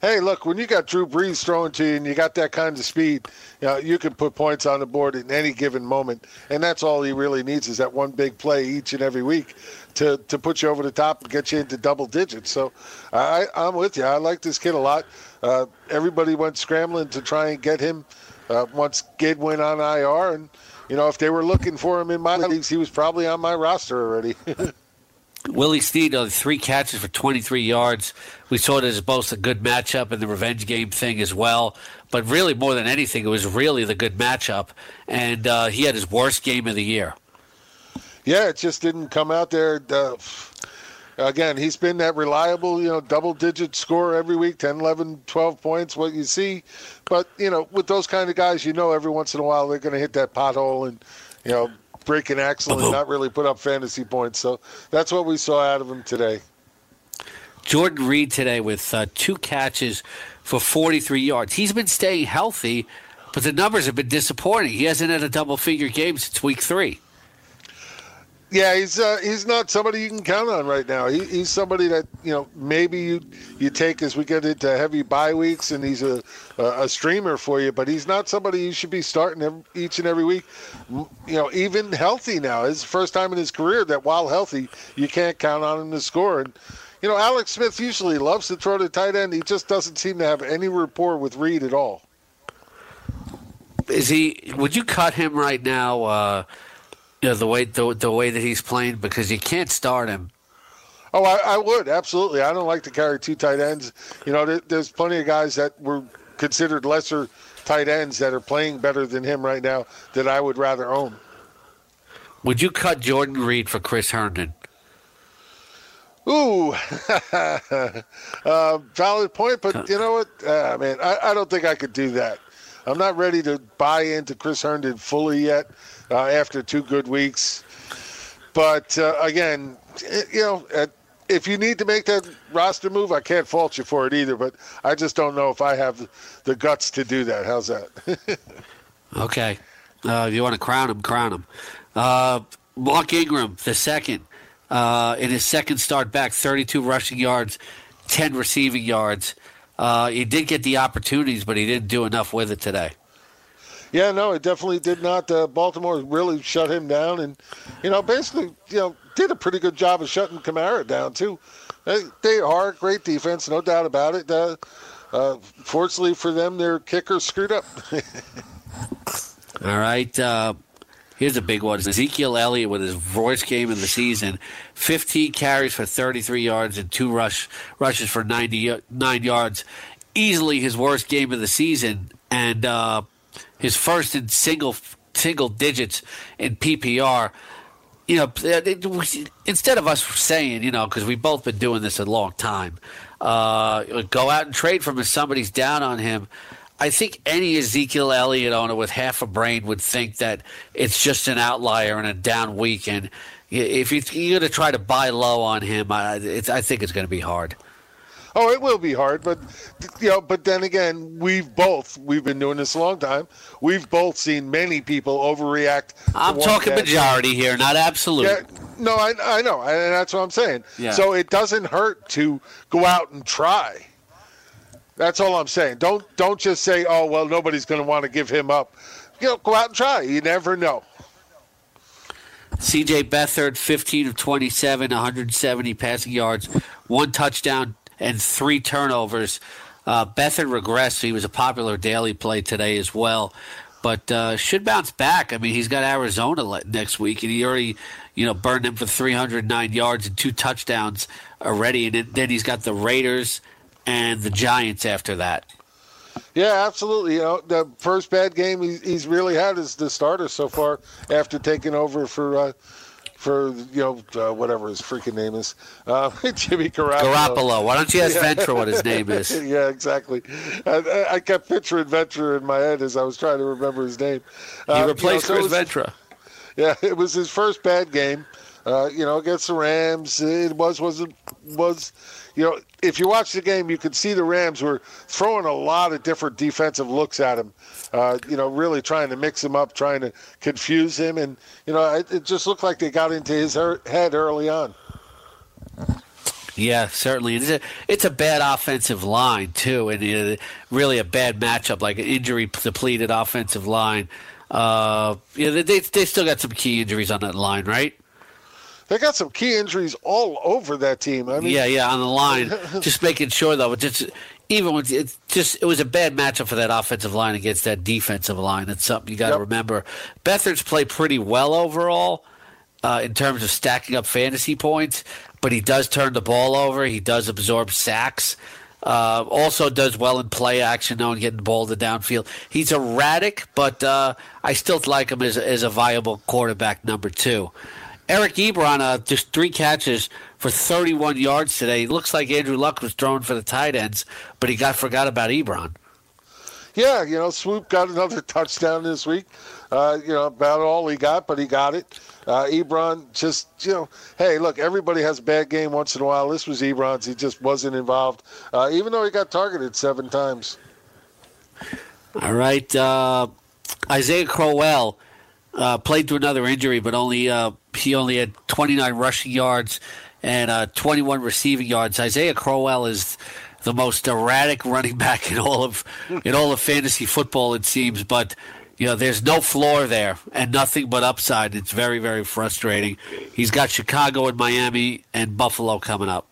[SPEAKER 4] Hey, look, when you got Drew Brees throwing to you and you got that kind of speed, you know, you can put points on the board in any given moment. And that's all he really needs is that one big play each and every week to, to put you over the top and get you into double digits. So I, I'm with you. I like this kid a lot. Uh, everybody went scrambling to try and get him uh, once Gid went on IR. And, you know, if they were looking for him in my leagues, he was probably on my roster already.
[SPEAKER 3] Willie Snead on three catches for 23 yards. We saw it as both a good matchup and the revenge game thing as well. But really, more than anything, it was really the good matchup. And uh, he had his worst game of the year.
[SPEAKER 4] Yeah, it just didn't come out there. Uh, again, he's been that reliable, you know, double digit score every week 10, 11, 12 points, what you see. But, you know, with those kind of guys, you know, every once in a while they're going to hit that pothole and, you know, break an axle and not really put up fantasy points. So that's what we saw out of him today.
[SPEAKER 3] Jordan Reed today with uh, two catches for 43 yards. He's been staying healthy, but the numbers have been disappointing. He hasn't had a double figure game since week three.
[SPEAKER 4] Yeah, he's uh, he's not somebody you can count on right now. He, he's somebody that you know maybe you you take as we get into heavy bye weeks, and he's a a streamer for you. But he's not somebody you should be starting every, each and every week. You know, even healthy now, his first time in his career that while healthy, you can't count on him to score. And you know, Alex Smith usually loves to throw to tight end. He just doesn't seem to have any rapport with Reed at all.
[SPEAKER 3] Is he? Would you cut him right now? Uh you know, the way the, the way that he's playing because you can't start him.
[SPEAKER 4] Oh, I, I would absolutely. I don't like to carry two tight ends. You know, there, there's plenty of guys that were considered lesser tight ends that are playing better than him right now that I would rather own.
[SPEAKER 3] Would you cut Jordan Reed for Chris Herndon?
[SPEAKER 4] Ooh, uh, valid point, but you know what, uh, man, I, I, don't think I could do that. I'm not ready to buy into Chris Herndon fully yet uh, after two good weeks. But uh, again, you know, if you need to make that roster move, I can't fault you for it either. But I just don't know if I have the guts to do that. How's that?
[SPEAKER 3] okay, uh, if you want to crown him, crown him. Uh, Mark Ingram, the second uh, in his second start back, 32 rushing yards, 10 receiving yards. Uh, he did get the opportunities, but he didn't do enough with it today.
[SPEAKER 4] Yeah, no, it definitely did not. Uh, Baltimore really shut him down, and you know, basically, you know, did a pretty good job of shutting Kamara down too. They, they are a great defense, no doubt about it. Uh, uh, fortunately for them, their kicker screwed up.
[SPEAKER 3] All right. Uh, Here's a big one. Ezekiel Elliott with his worst game of the season. 15 carries for 33 yards and two rush rushes for 99 yards. Easily his worst game of the season and uh, his first in single single digits in PPR. You know, it, instead of us saying, you know, because we've both been doing this a long time, uh, go out and trade from him if somebody's down on him. I think any Ezekiel Elliott owner with half a brain would think that it's just an outlier and a down week. And if you're going to try to buy low on him, I, I think it's going to be hard.
[SPEAKER 4] Oh, it will be hard, but you know, but then again, we've both we've been doing this a long time. We've both seen many people overreact.
[SPEAKER 3] I'm talking majority here, not absolute. Yeah,
[SPEAKER 4] no, I, I know, and that's what I'm saying. Yeah. So it doesn't hurt to go out and try. That's all I'm saying. Don't don't just say, "Oh well, nobody's going to want to give him up." You know, go out and try. You never know.
[SPEAKER 3] C.J. Beathard, 15 of 27, 170 passing yards, one touchdown, and three turnovers. Uh, Beathard regressed. He was a popular daily play today as well, but uh, should bounce back. I mean, he's got Arizona next week, and he already, you know, burned him for 309 yards and two touchdowns already. And then he's got the Raiders and the Giants after that.
[SPEAKER 4] Yeah, absolutely. You know, the first bad game he's really had is the starter so far after taking over for uh, for you know uh, whatever his freaking name is, uh, Jimmy Garoppolo.
[SPEAKER 3] Garoppolo. Why don't you ask yeah. Ventura what his name is?
[SPEAKER 4] yeah, exactly. I, I, kept picturing Ventura in my head as I was trying to remember his name.
[SPEAKER 3] Uh, you replaced you know, so Chris was, Ventura.
[SPEAKER 4] Yeah, it was his first bad game. Uh, you know, against the Rams, it was was was you know, if you watch the game, you could see the Rams were throwing a lot of different defensive looks at him. Uh, you know, really trying to mix him up, trying to confuse him, and you know, it, it just looked like they got into his head early on.
[SPEAKER 3] Yeah, certainly. It's a, it's a bad offensive line too, and uh, really a bad matchup, like an injury depleted offensive line. Uh, yeah, they they still got some key injuries on that line, right?
[SPEAKER 4] They got some key injuries all over that team. I mean,
[SPEAKER 3] yeah, yeah, on the line. just making sure though, just even with it just it was a bad matchup for that offensive line against that defensive line. That's something you got to yep. remember. Beathard's played pretty well overall uh, in terms of stacking up fantasy points, but he does turn the ball over. He does absorb sacks. Uh, also does well in play action, though, and getting the ball to downfield. He's erratic, but uh, I still like him as, as a viable quarterback number two. Eric Ebron, uh, just three catches for 31 yards today. Looks like Andrew Luck was thrown for the tight ends, but he got forgot about Ebron.
[SPEAKER 4] Yeah, you know, Swoope got another touchdown this week. Uh, you know, about all he got, but he got it. Uh, Ebron just, you know, hey, look, everybody has a bad game once in a while. This was Ebron's. He just wasn't involved, uh, even though he got targeted seven times.
[SPEAKER 3] All right. Uh, Isaiah Crowell uh, played through another injury, but only uh, he only had 29 rushing yards and uh, 21 receiving yards. Isaiah Crowell is the most erratic running back in all of in all of fantasy football, it seems. But you know, there's no floor there and nothing but upside. It's very very frustrating. He's got Chicago and Miami and Buffalo coming up.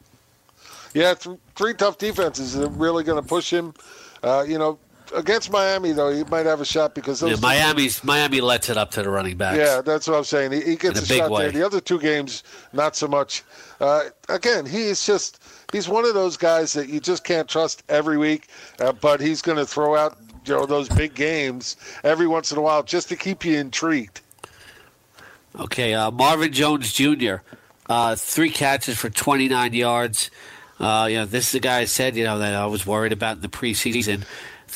[SPEAKER 4] Yeah, th- three tough defenses are really going to push him. Uh, you know, against Miami, though, he might have a shot because
[SPEAKER 3] yeah, Miami's Miami lets it up to the running backs.
[SPEAKER 4] Yeah, that's what I'm saying. He, he gets
[SPEAKER 3] a,
[SPEAKER 4] a shot
[SPEAKER 3] way.
[SPEAKER 4] there. The other two games, not so much. Uh, again, he's just he's one of those guys that you just can't trust every week, uh, but he's going to throw out you know those big games every once in a while just to keep you intrigued.
[SPEAKER 3] Okay, uh, Marvin Jones Jr. Uh, three catches for 29 yards. Uh, you know, this is the guy I said, you know, that I was worried about in the preseason.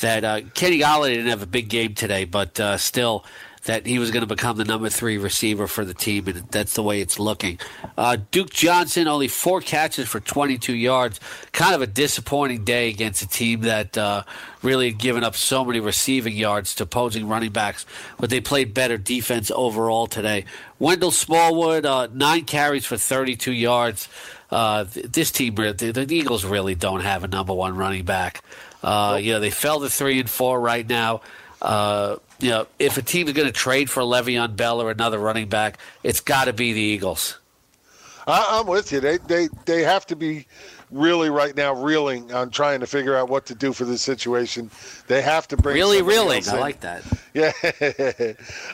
[SPEAKER 3] That uh, Kenny Golladay didn't have a big game today, but uh, still, that he was going to become the number three receiver for the team, and that's the way it's looking. Uh, Duke Johnson only four catches for 22 yards. Kind of a disappointing day against a team that uh, really had given up so many receiving yards to opposing running backs, but they played better defense overall today. Wendell Smallwood, uh, nine carries for 32 yards. Uh, this team, the, the, Eagles really don't have a number one running back. Uh, you know, they fell to three and four right now. Uh, you know, if a team is going to trade for Le'Veon Bell or another running back, it's got to be the Eagles.
[SPEAKER 4] I, am with you. They they they have to be really right now reeling on trying to figure out what to do for this situation. They have to bring
[SPEAKER 3] really reeling. I like that.
[SPEAKER 4] Yeah,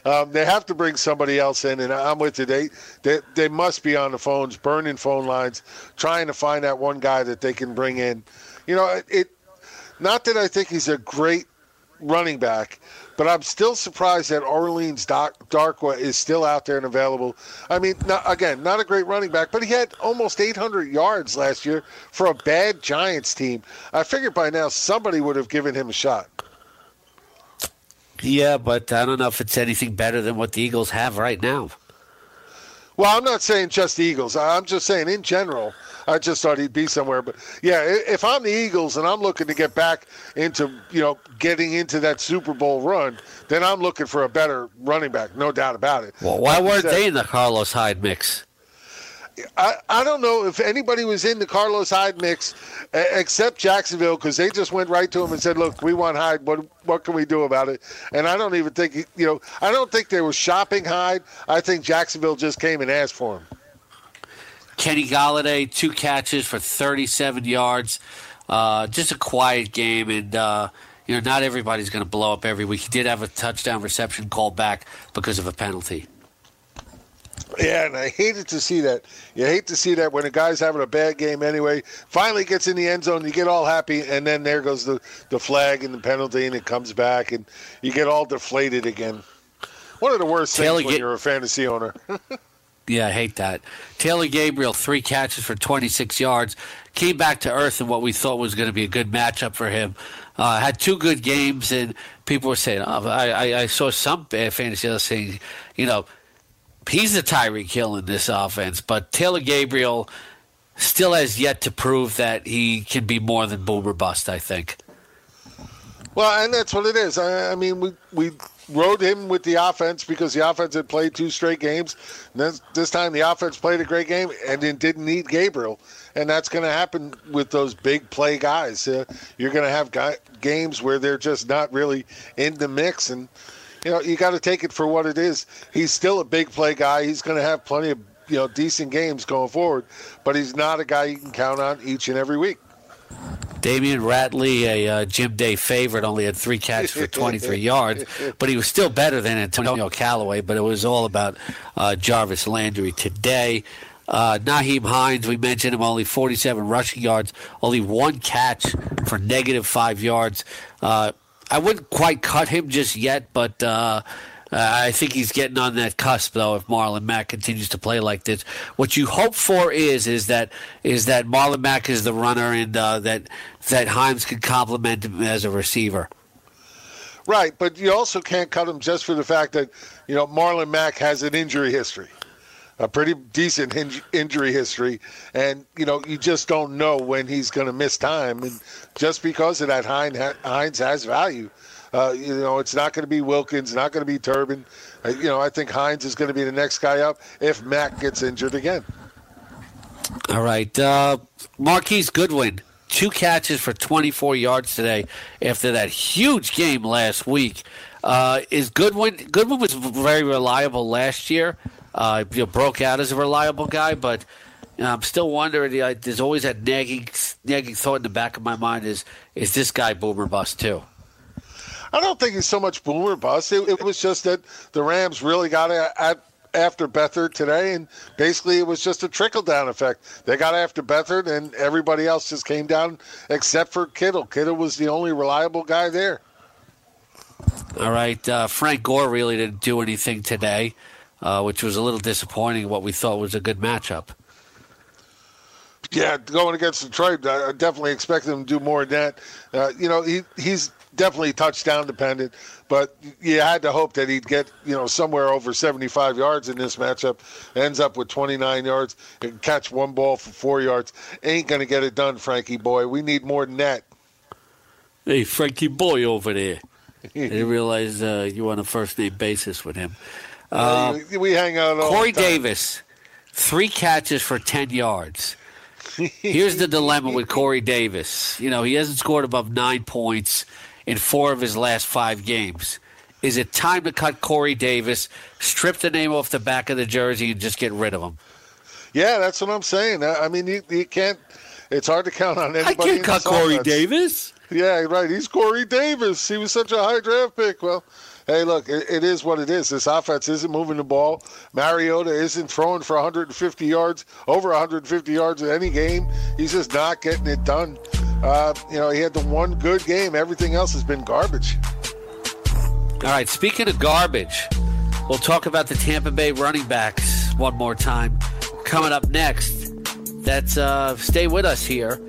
[SPEAKER 4] um, they have to bring somebody else in, and I'm with you. They, they they must be on the phones, burning phone lines, trying to find that one guy that they can bring in. You know, it. Not that I think he's a great running back, but I'm still surprised that Orleans Darkwa is still out there and available. I mean, not, again, not a great running back, but he had almost 800 yards last year for a bad Giants team. I figured by now somebody would have given him a shot.
[SPEAKER 3] Yeah, but I don't know if it's anything better than what the Eagles have right now.
[SPEAKER 4] Well, I'm not saying just the Eagles. I'm just saying in general. I just thought he'd be somewhere. But yeah, if I'm the Eagles and I'm looking to get back into you know getting into that Super Bowl run, then I'm looking for a better running back, no doubt about it.
[SPEAKER 3] Well, why weren't they in the Carlos Hyde mix?
[SPEAKER 4] I, I don't know if anybody was in the Carlos Hyde mix except Jacksonville because they just went right to him and said, "Look, we want Hyde. What what can we do about it?" And I don't even think you know. I don't think they were shopping Hyde. I think Jacksonville just came and asked for him.
[SPEAKER 3] Kenny Golladay, two catches for 37 yards. Uh, just a quiet game, and uh, you know not everybody's going to blow up every week. He did have a touchdown reception called back because of a penalty.
[SPEAKER 4] Yeah, and I hated to see that. You hate to see that when a guy's having a bad game anyway. Finally gets in the end zone, you get all happy, and then there goes the, the flag and the penalty, and it comes back, and you get all deflated again. One of the worst Taylor things when get- you're a fantasy owner.
[SPEAKER 3] Yeah, I hate that. Taylor Gabriel, three catches for 26 yards, came back to earth in what we thought was going to be a good matchup for him. Uh, had two good games, and people were saying, oh, I, I, I, saw some fantasy saying, you know, he's the Tyreek Hill in this offense, but Taylor Gabriel still has yet to prove that he can be more than boomer bust, I think.
[SPEAKER 4] Well, and that's what it is. I, I mean, we, we rode him with the offense because the offense had played two straight games. This, this, time the offense played a great game and it didn't need Gabriel. And that's going to happen with those big play guys. Uh, you're going to have guy, games where they're just not really in the mix. And, you know, you got to take it for what it is. He's still a big play guy. He's going to have plenty of, you know, decent games going forward, but he's not a guy you can count on each and every week.
[SPEAKER 3] Damion Ratley, a uh, Jim Day favorite, only had three catches for 23 yards, but he was still better than Antonio Callaway. But it was all about uh, Jarvis Landry today. Uh, Nyheim Hines, we mentioned him, only 47 rushing yards, only one catch for negative five yards. Uh, I wouldn't quite cut him just yet, but uh, I think he's getting on that cusp, though. If Marlon Mack continues to play like this, what you hope for is is that is that Marlon Mack is the runner, and uh, that that Hines can complement him as a receiver.
[SPEAKER 4] Right, but you also can't cut him just for the fact that you know Marlon Mack has an injury history, a pretty decent in- injury history, and you know you just don't know when he's going to miss time, and just because of that, Hines has value. Uh, you know, it's not going to be Wilkins, not going to be Turbin. Uh, you know, I think Hines is going to be the next guy up if Mack gets injured again.
[SPEAKER 3] All right. Uh, Marquise Goodwin, two catches for 24 yards today after that huge game last week. Uh, is Goodwin Goodwin was very reliable last year. Uh, you know, broke out as a reliable guy, but you know, I'm still wondering. You know, there's always that nagging nagging thought in the back of my mind: is is this guy boomer bust too?
[SPEAKER 4] I don't think he's so much boomer bust. It, it was just that the Rams really got at after Beathard today, and basically it was just a trickle down effect. They got after Beathard, and everybody else just came down except for Kittle. Kittle was the only reliable guy there.
[SPEAKER 3] All right, uh, Frank Gore really didn't do anything today. uh, which was a little disappointing. What we thought was a good matchup.
[SPEAKER 4] Yeah, going against Detroit, I definitely expect him to do more than that. Uh, you know, he he's definitely touchdown dependent, but you had to hope that he'd get you know somewhere over 75 yards in this matchup. Ends up with 29 yards and catch one ball for four yards. Ain't going to get it done, Frankie boy. We need more than that.
[SPEAKER 3] Hey, Frankie boy over there. I didn't realize uh, you were on a first name basis with him.
[SPEAKER 4] Uh, we hang out.
[SPEAKER 3] Corey Davis, three catches for 10 yards. Here's the dilemma with Corey Davis. You know, he hasn't scored above nine points in four of his last five games. Is it time to cut Corey Davis, strip the name off the back of the jersey, and just get rid of him?
[SPEAKER 4] Yeah, that's what I'm saying. I mean, you, you can't. It's hard to count on anybody.
[SPEAKER 3] I can't cut Corey offense. Davis.
[SPEAKER 4] Yeah, right. He's Corey Davis. He was such a high draft pick. Well, hey, look, it, it is what it is. This offense isn't moving the ball. Mariota isn't throwing for 150 yards, over 150 yards in any game. He's just not getting it done. Uh, you know, he had the one good game. Everything else has been garbage.
[SPEAKER 3] All right, speaking of garbage, we'll talk about the Tampa Bay running backs one more time. Coming up next, that's uh, stay with us here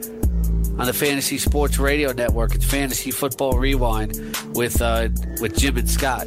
[SPEAKER 3] on the Fantasy Sports Radio Network. It's Fantasy Football Rewind with uh, with Jim and Scott.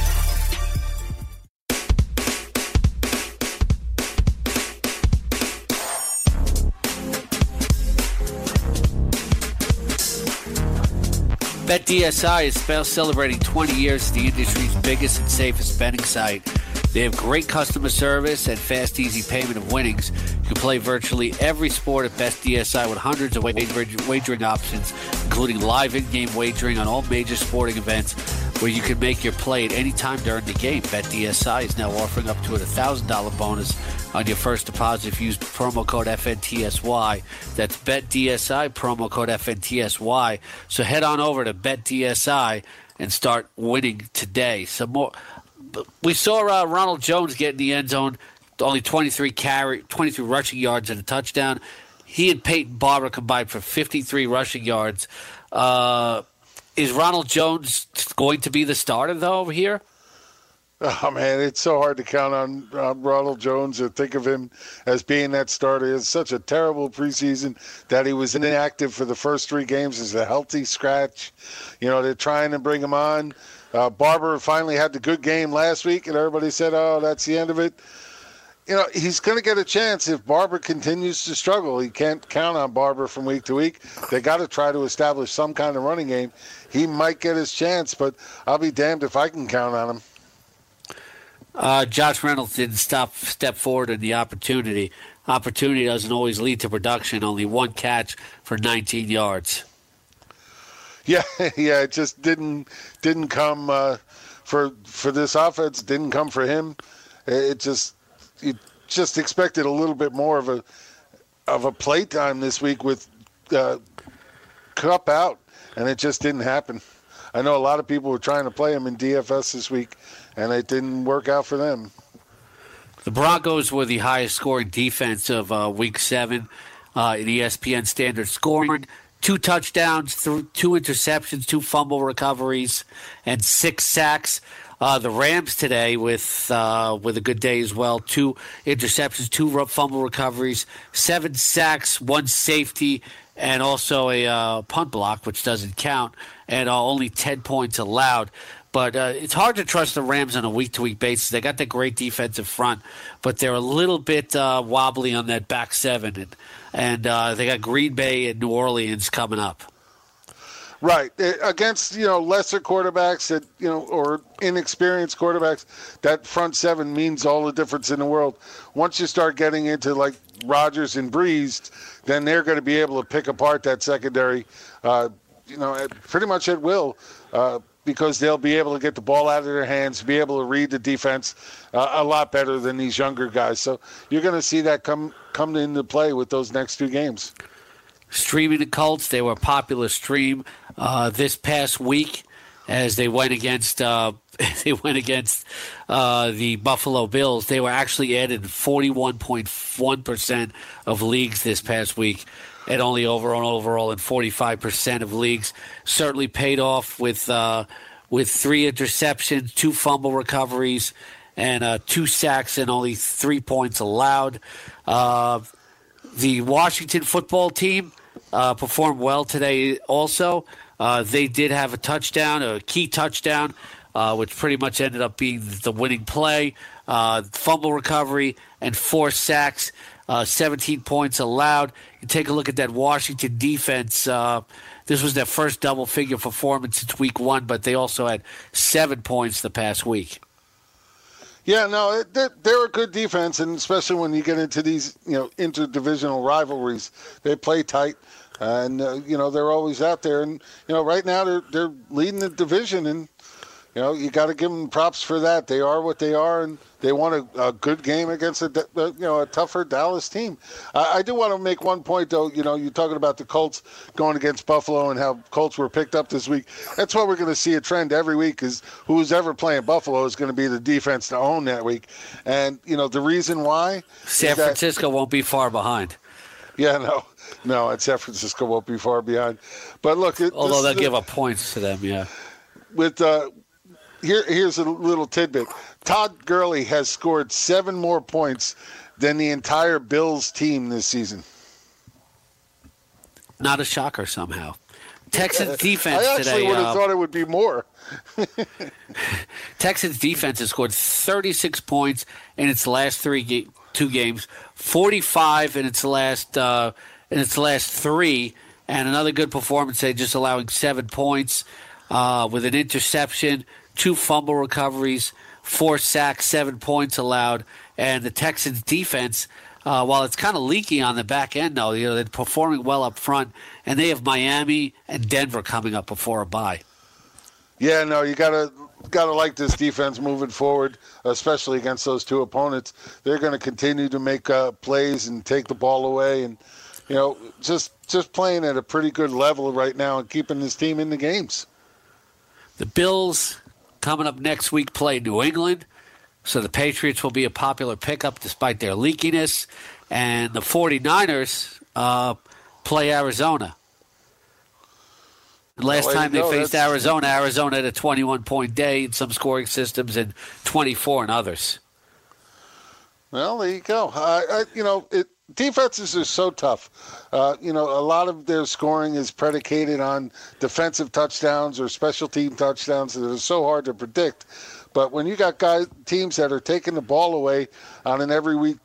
[SPEAKER 3] BetDSI is celebrating 20 years as the industry's biggest and safest betting site. They have great customer service and fast, easy payment of winnings. You can play virtually every sport at BetDSI with hundreds of wagering options, including live in-game wagering on all major sporting events where you can make your play at any time during the game. BetDSI is now offering up to a $1,000 bonus on your first deposit if you use promo code FNTSY. That's BetDSI, promo code FNTSY. So head on over to BetDSI and start winning today. Some more. We saw uh, Ronald Jones get in the end zone, only 23 carry, 23 rushing yards and a touchdown. He and Peyton Barber combined for 53 rushing yards. Uh, is Ronald Jones going to be the starter though over here?
[SPEAKER 4] Oh man, it's so hard to count on Ronald Jones or think of him as being that starter. It's such a terrible preseason that he was inactive for the first three games as a healthy scratch. You know, they're trying to bring him on. Uh, Barber finally had the good game last week, and everybody said, "Oh, that's the end of it." You know, he's going to get a chance if Barber continues to struggle. He can't count on Barber from week to week. They got to try to establish some kind of running game. He might get his chance, but I'll be damned if I can count on him.
[SPEAKER 3] Uh, Josh Reynolds didn't stop step forward in the opportunity. Opportunity doesn't always lead to production. Only one catch for 19 yards.
[SPEAKER 4] Yeah, yeah, it just didn't didn't come uh, for for this offense. Didn't come for him. It just you just expected a little bit more of a of a play time this week with uh, Kupp out, and it just didn't happen. I know a lot of people were trying to play him in DFS this week, and it didn't work out for them.
[SPEAKER 3] The Broncos were the highest scoring defense of uh, Week Seven uh, in ESPN standard scoring. Two touchdowns, th- two interceptions, two fumble recoveries, and six sacks. Uh, the Rams today with uh, with a good day as well. Two interceptions, two fumble recoveries, seven sacks, one safety, and also a uh, punt block, which doesn't count, and uh, only ten points allowed. But uh, it's hard to trust the Rams on a week to week basis. They got the great defensive front, but they're a little bit uh, wobbly on that back seven. And, and uh, they got Green Bay and New Orleans coming up.
[SPEAKER 4] Right against you know lesser quarterbacks that you know or inexperienced quarterbacks, that front seven means all the difference in the world. Once you start getting into like Rodgers and Brees, then they're going to be able to pick apart that secondary, uh, you know, pretty much at will. Uh, because they'll be able to get the ball out of their hands, be able to read the defense uh, a lot better than these younger guys. So you're going to see that come come into play with those next two games.
[SPEAKER 3] Streaming the Colts, they were a popular stream uh, this past week as they went against uh, they went against uh, the Buffalo Bills. They were actually added 41.1 percent of leagues this past week, and only over on overall in 45 percent of leagues. Certainly paid off with uh, with three interceptions, two fumble recoveries, and uh, two sacks, and only three points allowed. Uh, the Washington football team uh, performed well today also. Uh, they did have a touchdown, a key touchdown, uh, which pretty much ended up being the winning play. Fumble recovery and four sacks, uh, 17 points allowed. You take a look at that Washington defense. Uh, this was their first double figure performance since week one, but they also had seven points the past week.
[SPEAKER 4] Yeah, no, they're, a good defense, and especially when you get into these, you know, interdivisional rivalries, they play tight, and uh, you know they're always out there. And you know, right now they're they're leading the division, and you know you got to give them props for that. They are what they are, and they won a, a good game against a you know a tougher Dallas team. I, I do want to make one point though. You know, you're talking about the Colts going against Buffalo and how Colts were picked up this week. That's what we're going to see a trend every week. Is who's ever playing Buffalo is going to be the defense to own that week. And you know the reason why
[SPEAKER 3] San Francisco that, won't be far behind.
[SPEAKER 4] Yeah, no, no, and San Francisco won't be far behind. But look, it,
[SPEAKER 3] although they'll give up points to them, yeah.
[SPEAKER 4] With uh, here, here's a little tidbit. Todd Gurley has scored seven more points than the entire Bills team this season.
[SPEAKER 3] Not a shocker somehow. Texans defense
[SPEAKER 4] I actually
[SPEAKER 3] today.
[SPEAKER 4] would have uh, thought it would be more.
[SPEAKER 3] Texans defense has scored 36 points in its last three ga- two games, 45 in its last uh, in its last three, and another good performance. They just allowing seven points uh, with an interception, two fumble recoveries, four sacks, seven points allowed, and the Texans defense. Uh, while it's kind of leaky on the back end, though, you know they're performing well up front, and they have Miami and Denver coming up before a bye.
[SPEAKER 4] Yeah, no, you gotta gotta like this defense moving forward, especially against those two opponents. They're going to continue to make uh, plays and take the ball away, and you know, just just playing at a pretty good level right now and keeping this team in the games.
[SPEAKER 3] The Bills coming up next week play New England. So the Patriots will be a popular pickup despite their leakiness. And the 49ers uh, play Arizona. last well, time they faced That's... Arizona, Arizona had a 21 point day in some scoring systems and 24 in others.
[SPEAKER 4] Well, there you go. I, I, you know, it, defenses are so tough. Uh, you know, a lot of their scoring is predicated on defensive touchdowns or special team touchdowns that are so hard to predict. But when you got guys, teams that are taking the ball away on an every week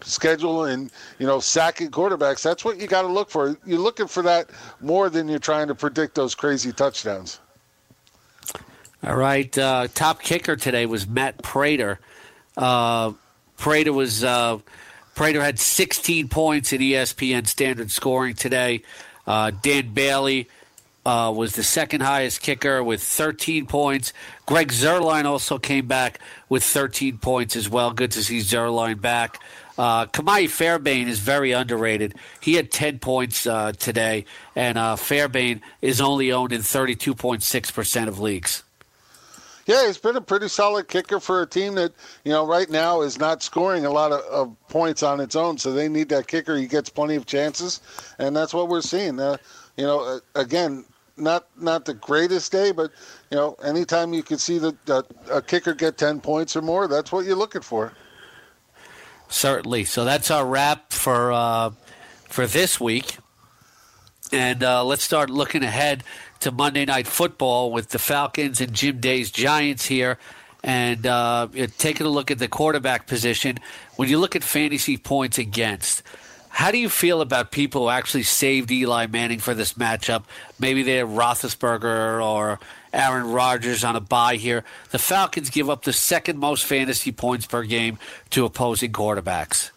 [SPEAKER 4] schedule and you know sacking quarterbacks, that's what you got to look for. You're looking for that more than you're trying to predict those crazy touchdowns.
[SPEAKER 3] All right, uh, top kicker today was Matt Prater. Uh, Prater was uh, Prater had 16 points in ESPN standard scoring today. Uh, Dan Bailey uh, was the second highest kicker with 13 points. Greg Zuerlein also came back with 13 points as well. Good to see Zerline back. Uh, Ka'imi Fairbairn is very underrated. He had 10 points uh, today, and uh, Fairbairn is only owned in 32.6% of leagues.
[SPEAKER 4] Yeah, he's been a pretty solid kicker for a team that, you know, right now is not scoring a lot of, of points on its own. So they need that kicker. He gets plenty of chances, and that's what we're seeing. Uh, you know, uh, again, not not the greatest day, but you know, anytime you can see the, a kicker get ten points or more, that's what you're looking for.
[SPEAKER 3] Certainly. So that's our wrap for uh, for this week, and uh, let's start looking ahead to Monday Night Football with the Falcons and Jim Day's Giants here. And uh, taking a look at the quarterback position, when you look at fantasy points against, how do you feel about people who actually saved Eli Manning for this matchup? Maybe they have Roethlisberger or Aaron Rodgers on a bye here. The Falcons give up the second most fantasy points per game to opposing quarterbacks.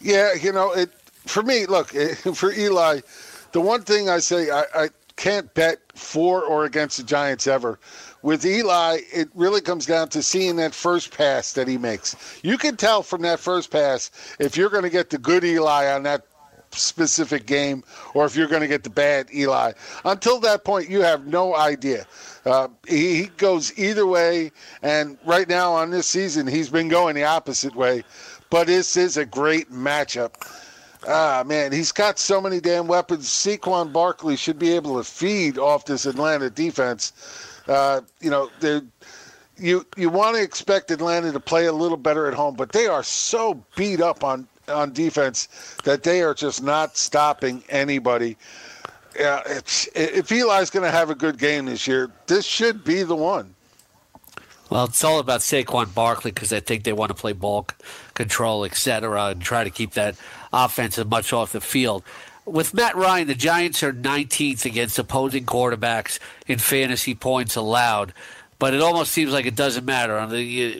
[SPEAKER 4] Yeah, you know, it for me. Look, for Eli, the one thing I say I, I can't bet for or against the Giants ever. With Eli, it really comes down to seeing that first pass that he makes. You can tell from that first pass if you're going to get the good Eli on that specific game or if you're going to get the bad Eli. Until that point, you have no idea. Uh, he, he goes either way, and right now on this season, he's been going the opposite way. But this is a great matchup. Ah, man, he's got so many damn weapons. Saquon Barkley should be able to feed off this Atlanta defense. Uh, you know, you you want to expect Atlanta to play a little better at home, but they are so beat up on on defense that they are just not stopping anybody. Yeah, if Eli's going to have a good game this year, this should be the one.
[SPEAKER 3] Well, it's all about Saquon Barkley because I think they want to play ball control, et cetera, and try to keep that offense as much off the field. With Matt Ryan, the Giants are 19th against opposing quarterbacks in fantasy points allowed, but it almost seems like it doesn't matter.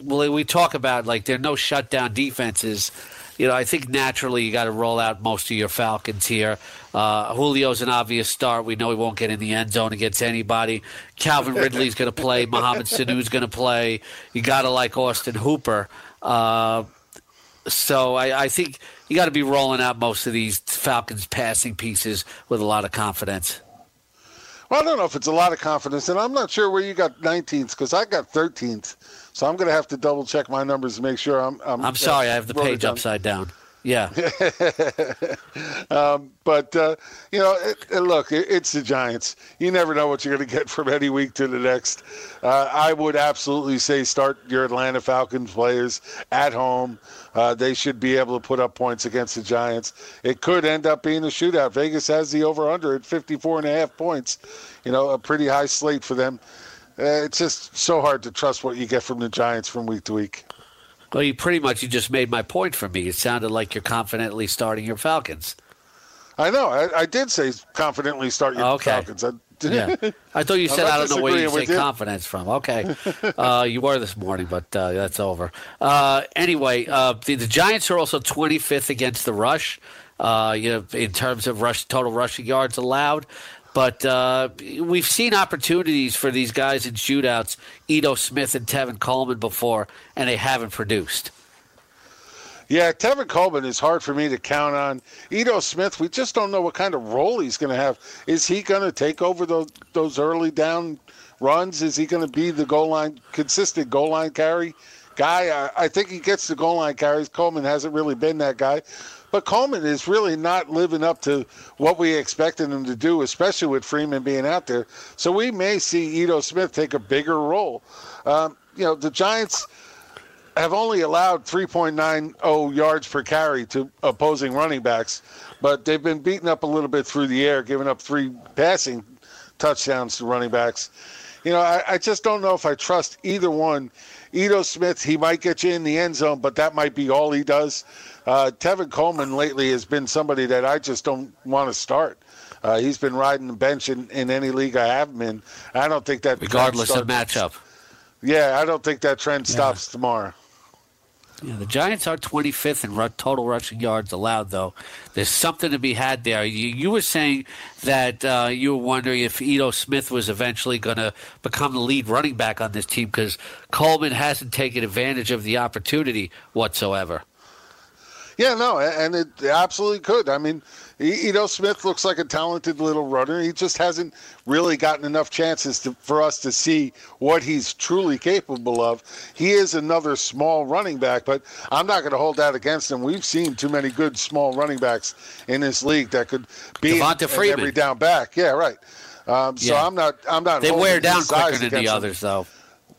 [SPEAKER 3] Well, we talk about like there are no shutdown defenses you know, I think naturally you got to roll out most of your Falcons here. Uh, Julio's an obvious start. We know he won't get in the end zone against anybody. Calvin Ridley's going to play. Mohamed Sanu's going to play. You got to like Austin Hooper. Uh, so I, I think you got to be rolling out most of these Falcons passing pieces with a lot of confidence.
[SPEAKER 4] Well, I don't know if it's a lot of confidence, and I'm not sure where you got 19th because I got 13th. So I'm going to have to double check my numbers to make sure I'm. I'm,
[SPEAKER 3] I'm sorry, I have the page upside down. Yeah.
[SPEAKER 4] um, but, uh, you know, it, it, look, it, it's the Giants. You never know what you're going to get from any week to the next. Uh, I would absolutely say start your Atlanta Falcons players at home. Uh, they should be able to put up points against the Giants. It could end up being a shootout. Vegas has the over under at 54 and a half points. You know, a pretty high slate for them. Uh, it's just so hard to trust what you get from the Giants from week to week.
[SPEAKER 3] Well, you pretty much you just made my point for me. It sounded like you're confidently starting your Falcons.
[SPEAKER 4] I know. I, I did say confidently start your okay. Falcons. I,
[SPEAKER 3] yeah. I thought you said I don't know where you say you. confidence from. Okay, uh, you were this morning, but uh, that's over. Uh, anyway, uh, the, the, Giants are also 25th against the rush. Uh, you know, in terms of rush total rushing yards allowed. But uh, we've seen opportunities for these guys in shootouts, Ito Smith and Tevin Coleman before, and they haven't produced.
[SPEAKER 4] Yeah, Tevin Coleman is hard for me to count on. Ito Smith, we just don't know what kind of role he's going to have. Is he going to take over those those early down runs? Is he going to be the goal line consistent goal line carry guy? I, I think he gets the goal line carries. Coleman hasn't really been that guy. But Coleman is really not living up to what we expected him to do, especially with Freeman being out there. So we may see Ito Smith take a bigger role. Um, you know, the Giants have only allowed 3.90 yards per carry to opposing running backs, but they've been beaten up a little bit through the air, giving up three passing touchdowns to running backs. You know, I, I just don't know if I trust either one. Ito Smith, he might get you in the end zone, but that might be all he does. Uh, Tevin Coleman lately has been somebody that I just don't want to start. Uh, he's been riding the bench in, in any league I have him in. I don't think that
[SPEAKER 3] regardless of matchup.
[SPEAKER 4] Yeah, I don't think that trend stops yeah.
[SPEAKER 3] The Giants are 25th in total rushing yards allowed, though. There's something to be had there. You, you were saying that uh, you were wondering if Ito Smith was eventually going to become the lead running back on this team because Coleman hasn't taken advantage of the opportunity whatsoever.
[SPEAKER 4] Yeah, no, and it absolutely could. I mean, Ito Smith looks like a talented little runner. He just hasn't really gotten enough chances to, for us to see what he's truly capable of. He is another small running back, but I'm not going to hold that against him. We've seen too many good small running backs in this league that could be every down back. Yeah, right. Um, so yeah. I'm not. I'm not.
[SPEAKER 3] They wear down quicker than the others, though.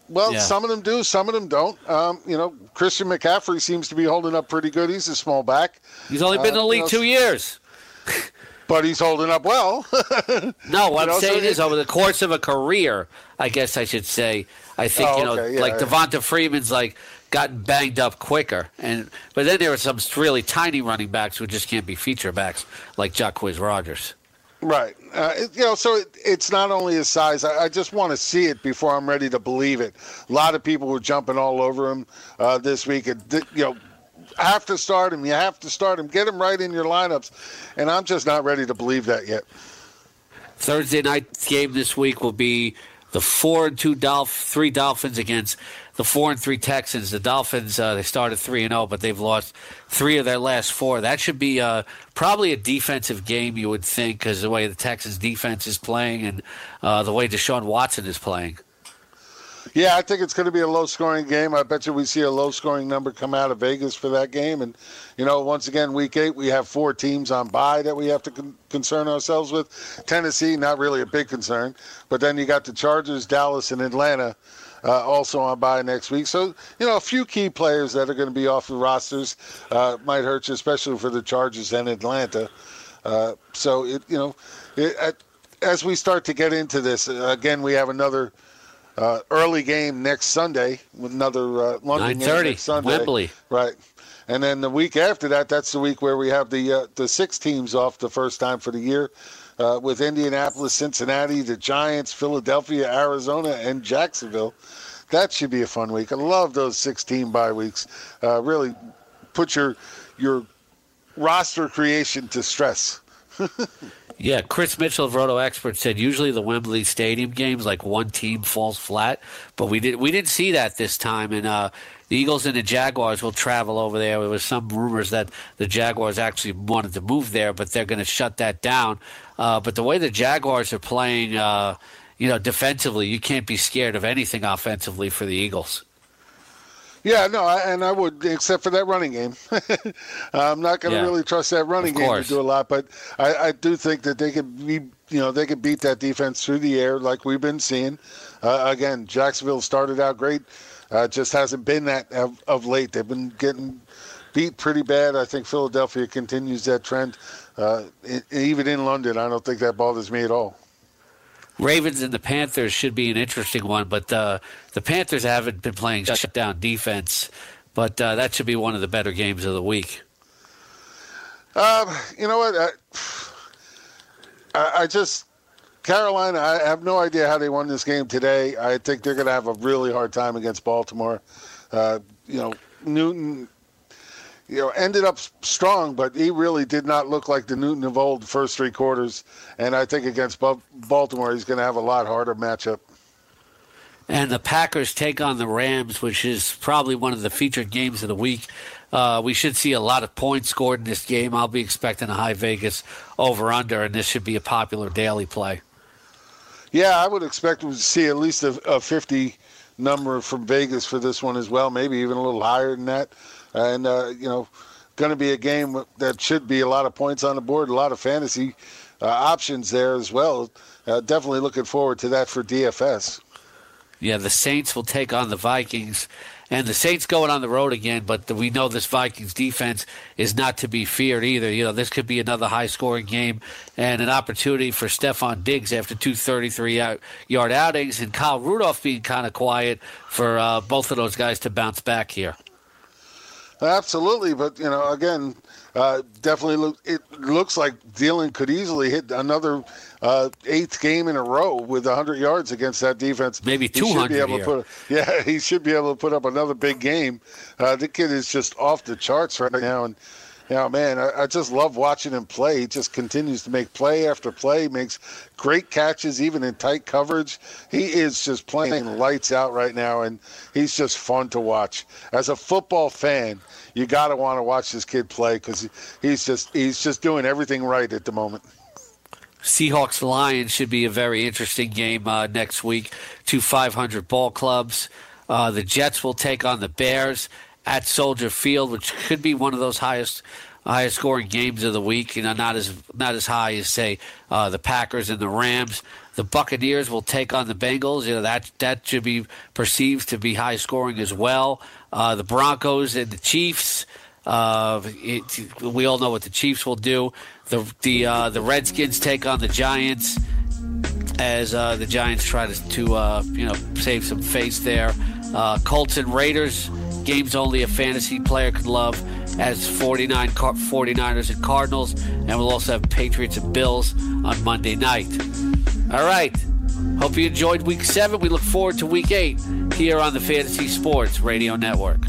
[SPEAKER 4] Well, yeah. some of them do, some of them don't. Um, you know, Christian McCaffrey seems to be holding up pretty good. He's a small back.
[SPEAKER 3] He's only been uh, in the league you know, two years.
[SPEAKER 4] but he's holding up well.
[SPEAKER 3] no, what
[SPEAKER 4] You
[SPEAKER 3] I'm saying
[SPEAKER 4] so
[SPEAKER 3] is over the course of a career, I guess I should say, I think
[SPEAKER 4] Oh,
[SPEAKER 3] you know,
[SPEAKER 4] okay, yeah,
[SPEAKER 3] like
[SPEAKER 4] yeah.
[SPEAKER 3] Devonta Freeman's like gotten banged up quicker, and but then there are some really tiny running backs who just can't be feature backs like Jacquizz Rogers.
[SPEAKER 4] Right. Uh, it- you know, so it, it's not only his size. I, I just want to see it before I'm ready to believe it. A lot of people were jumping all over him uh, this week. And, th- you know, have to start him. You have to start him. Get him right in your lineups. And I'm just not ready to believe that yet.
[SPEAKER 3] Thursday night game this week will be the four and two Dolph three Dolphins against the four and three Texans. The Dolphins uh, they started three and zero, but they've lost three of their last four. That should be uh, probably a defensive game, you would think, because the way the Texans defense is playing and uh, the way Deshaun Watson is playing.
[SPEAKER 4] Yeah, I think it's going to be a low scoring game. I bet you we see a low scoring number come out of Vegas for that game. And, you know, once again, week eight, we have four teams on bye that we have to con- concern ourselves with. Tennessee, not really a big concern. But then you got the Chargers, Dallas, and Atlanta. Uh, also on bye next week. So, you know, a few key players that are going to be off the rosters uh, might hurt you, especially for the Chargers and Atlanta. Uh, so, it, you know, it, at, as we start to get into this, uh, again, we have another uh, early game next Sunday with another uh, London game
[SPEAKER 3] 9:30,
[SPEAKER 4] next Sunday.
[SPEAKER 3] Wembley.
[SPEAKER 4] Right. And then the week after that, that's the week where we have the uh, the six teams off the first time for the year, uh, with Indianapolis, Cincinnati, the Giants, Philadelphia, Arizona, and Jacksonville. That should be a fun week. I love those six team bye weeks. Uh, really put your your roster creation to stress.
[SPEAKER 3] Yeah, Chris Mitchell of Roto Expert said usually the Wembley Stadium games like one team falls flat, but we did we didn't see that this time. And uh, the Eagles and the Jaguars will travel over there. There was some rumors that the Jaguars actually wanted to move there, but they're going to shut that down. Uh, but the way the Jaguars are playing, uh, you know, defensively, you can't be scared of anything offensively for the Eagles.
[SPEAKER 4] Yeah, no, I, and I would, except for that running game. I'm not going to
[SPEAKER 3] Yeah.
[SPEAKER 4] really trust that running
[SPEAKER 3] Of
[SPEAKER 4] game
[SPEAKER 3] course.
[SPEAKER 4] to do a lot, but I, I do think that they could be, you know, they could beat that defense through the air like we've been seeing. Uh, again, Jacksonville started out great, uh, just hasn't been that of, of late. They've been getting beat pretty bad. I think Philadelphia continues that trend. Uh, even in London, I don't think that bothers me at all.
[SPEAKER 3] Ravens and the Panthers should be an interesting one, but uh, the Panthers haven't been playing shutdown defense. But uh, that should be one of the better games of the week.
[SPEAKER 4] Um, you know what? I, I, I just Carolina. I have no idea how they won this game today. I think they're going to have a really hard time against Baltimore. Uh, you know, Newton. You know, ended up strong, but he really did not look like the Newton of old first three quarters. And I think against Baltimore, he's going to have a lot harder matchup.
[SPEAKER 3] And the Packers take on the Rams, which is probably one of the featured games of the week. Uh, we should see a lot of points scored in this game. I'll be expecting a high Vegas over under, and this should be a popular daily play.
[SPEAKER 4] Yeah, I would expect to see at least a, a 50 number from Vegas for this one as well, maybe even a little higher than that. And, uh, you know, going to be a game that should be a lot of points on the board, a lot of fantasy uh, options there as well. Uh, definitely looking forward to that for DFS.
[SPEAKER 3] Yeah, the Saints will take on the Vikings. And the Saints going on the road again, but we know this Vikings defense is not to be feared either. You know, this could be another high scoring game and an opportunity for Stefon Diggs after two 33 out- yard outings and Kyle Rudolph being kind of quiet for uh, both of those guys to bounce back here.
[SPEAKER 4] Absolutely, but you know, again, uh, definitely look. It looks like Thielen could easily hit another uh, eighth game in a row with 100 yards against that defense.
[SPEAKER 3] Maybe
[SPEAKER 4] He should
[SPEAKER 3] 200
[SPEAKER 4] be able
[SPEAKER 3] here.
[SPEAKER 4] to put. Yeah, he should be able to put up another big game. Uh, the kid is just off the charts right now, and know, man, I, I just love watching him play. He just continues to make play after play, makes great catches even in tight coverage. He is just playing lights out right now, and he's just fun to watch. As a football fan, you got to want to watch this kid play because he's just he's just doing everything right at the moment.
[SPEAKER 3] Seahawks Lions should be a very interesting game uh, next week. Two 500 ball clubs. Uh, the Jets will take on the Bears at Soldier Field, which could be one of those highest highest scoring games of the week. You know, not as not as high as say uh, the Packers and the Rams. The Buccaneers will take on the Bengals. You know that that should be perceived to be high scoring as well. Uh, the Broncos and the Chiefs. Uh, it, we all know what the Chiefs will do. The the uh, the Redskins take on the Giants as uh, the Giants try to, to uh, you know save some face there. Uh, Colts and Raiders games only a fantasy player could love as 49 49ers and Cardinals, and we'll also have Patriots and Bills on Monday night. All right. Hope you enjoyed week seven. We look forward to week eight here on the Fantasy Sports Radio Network.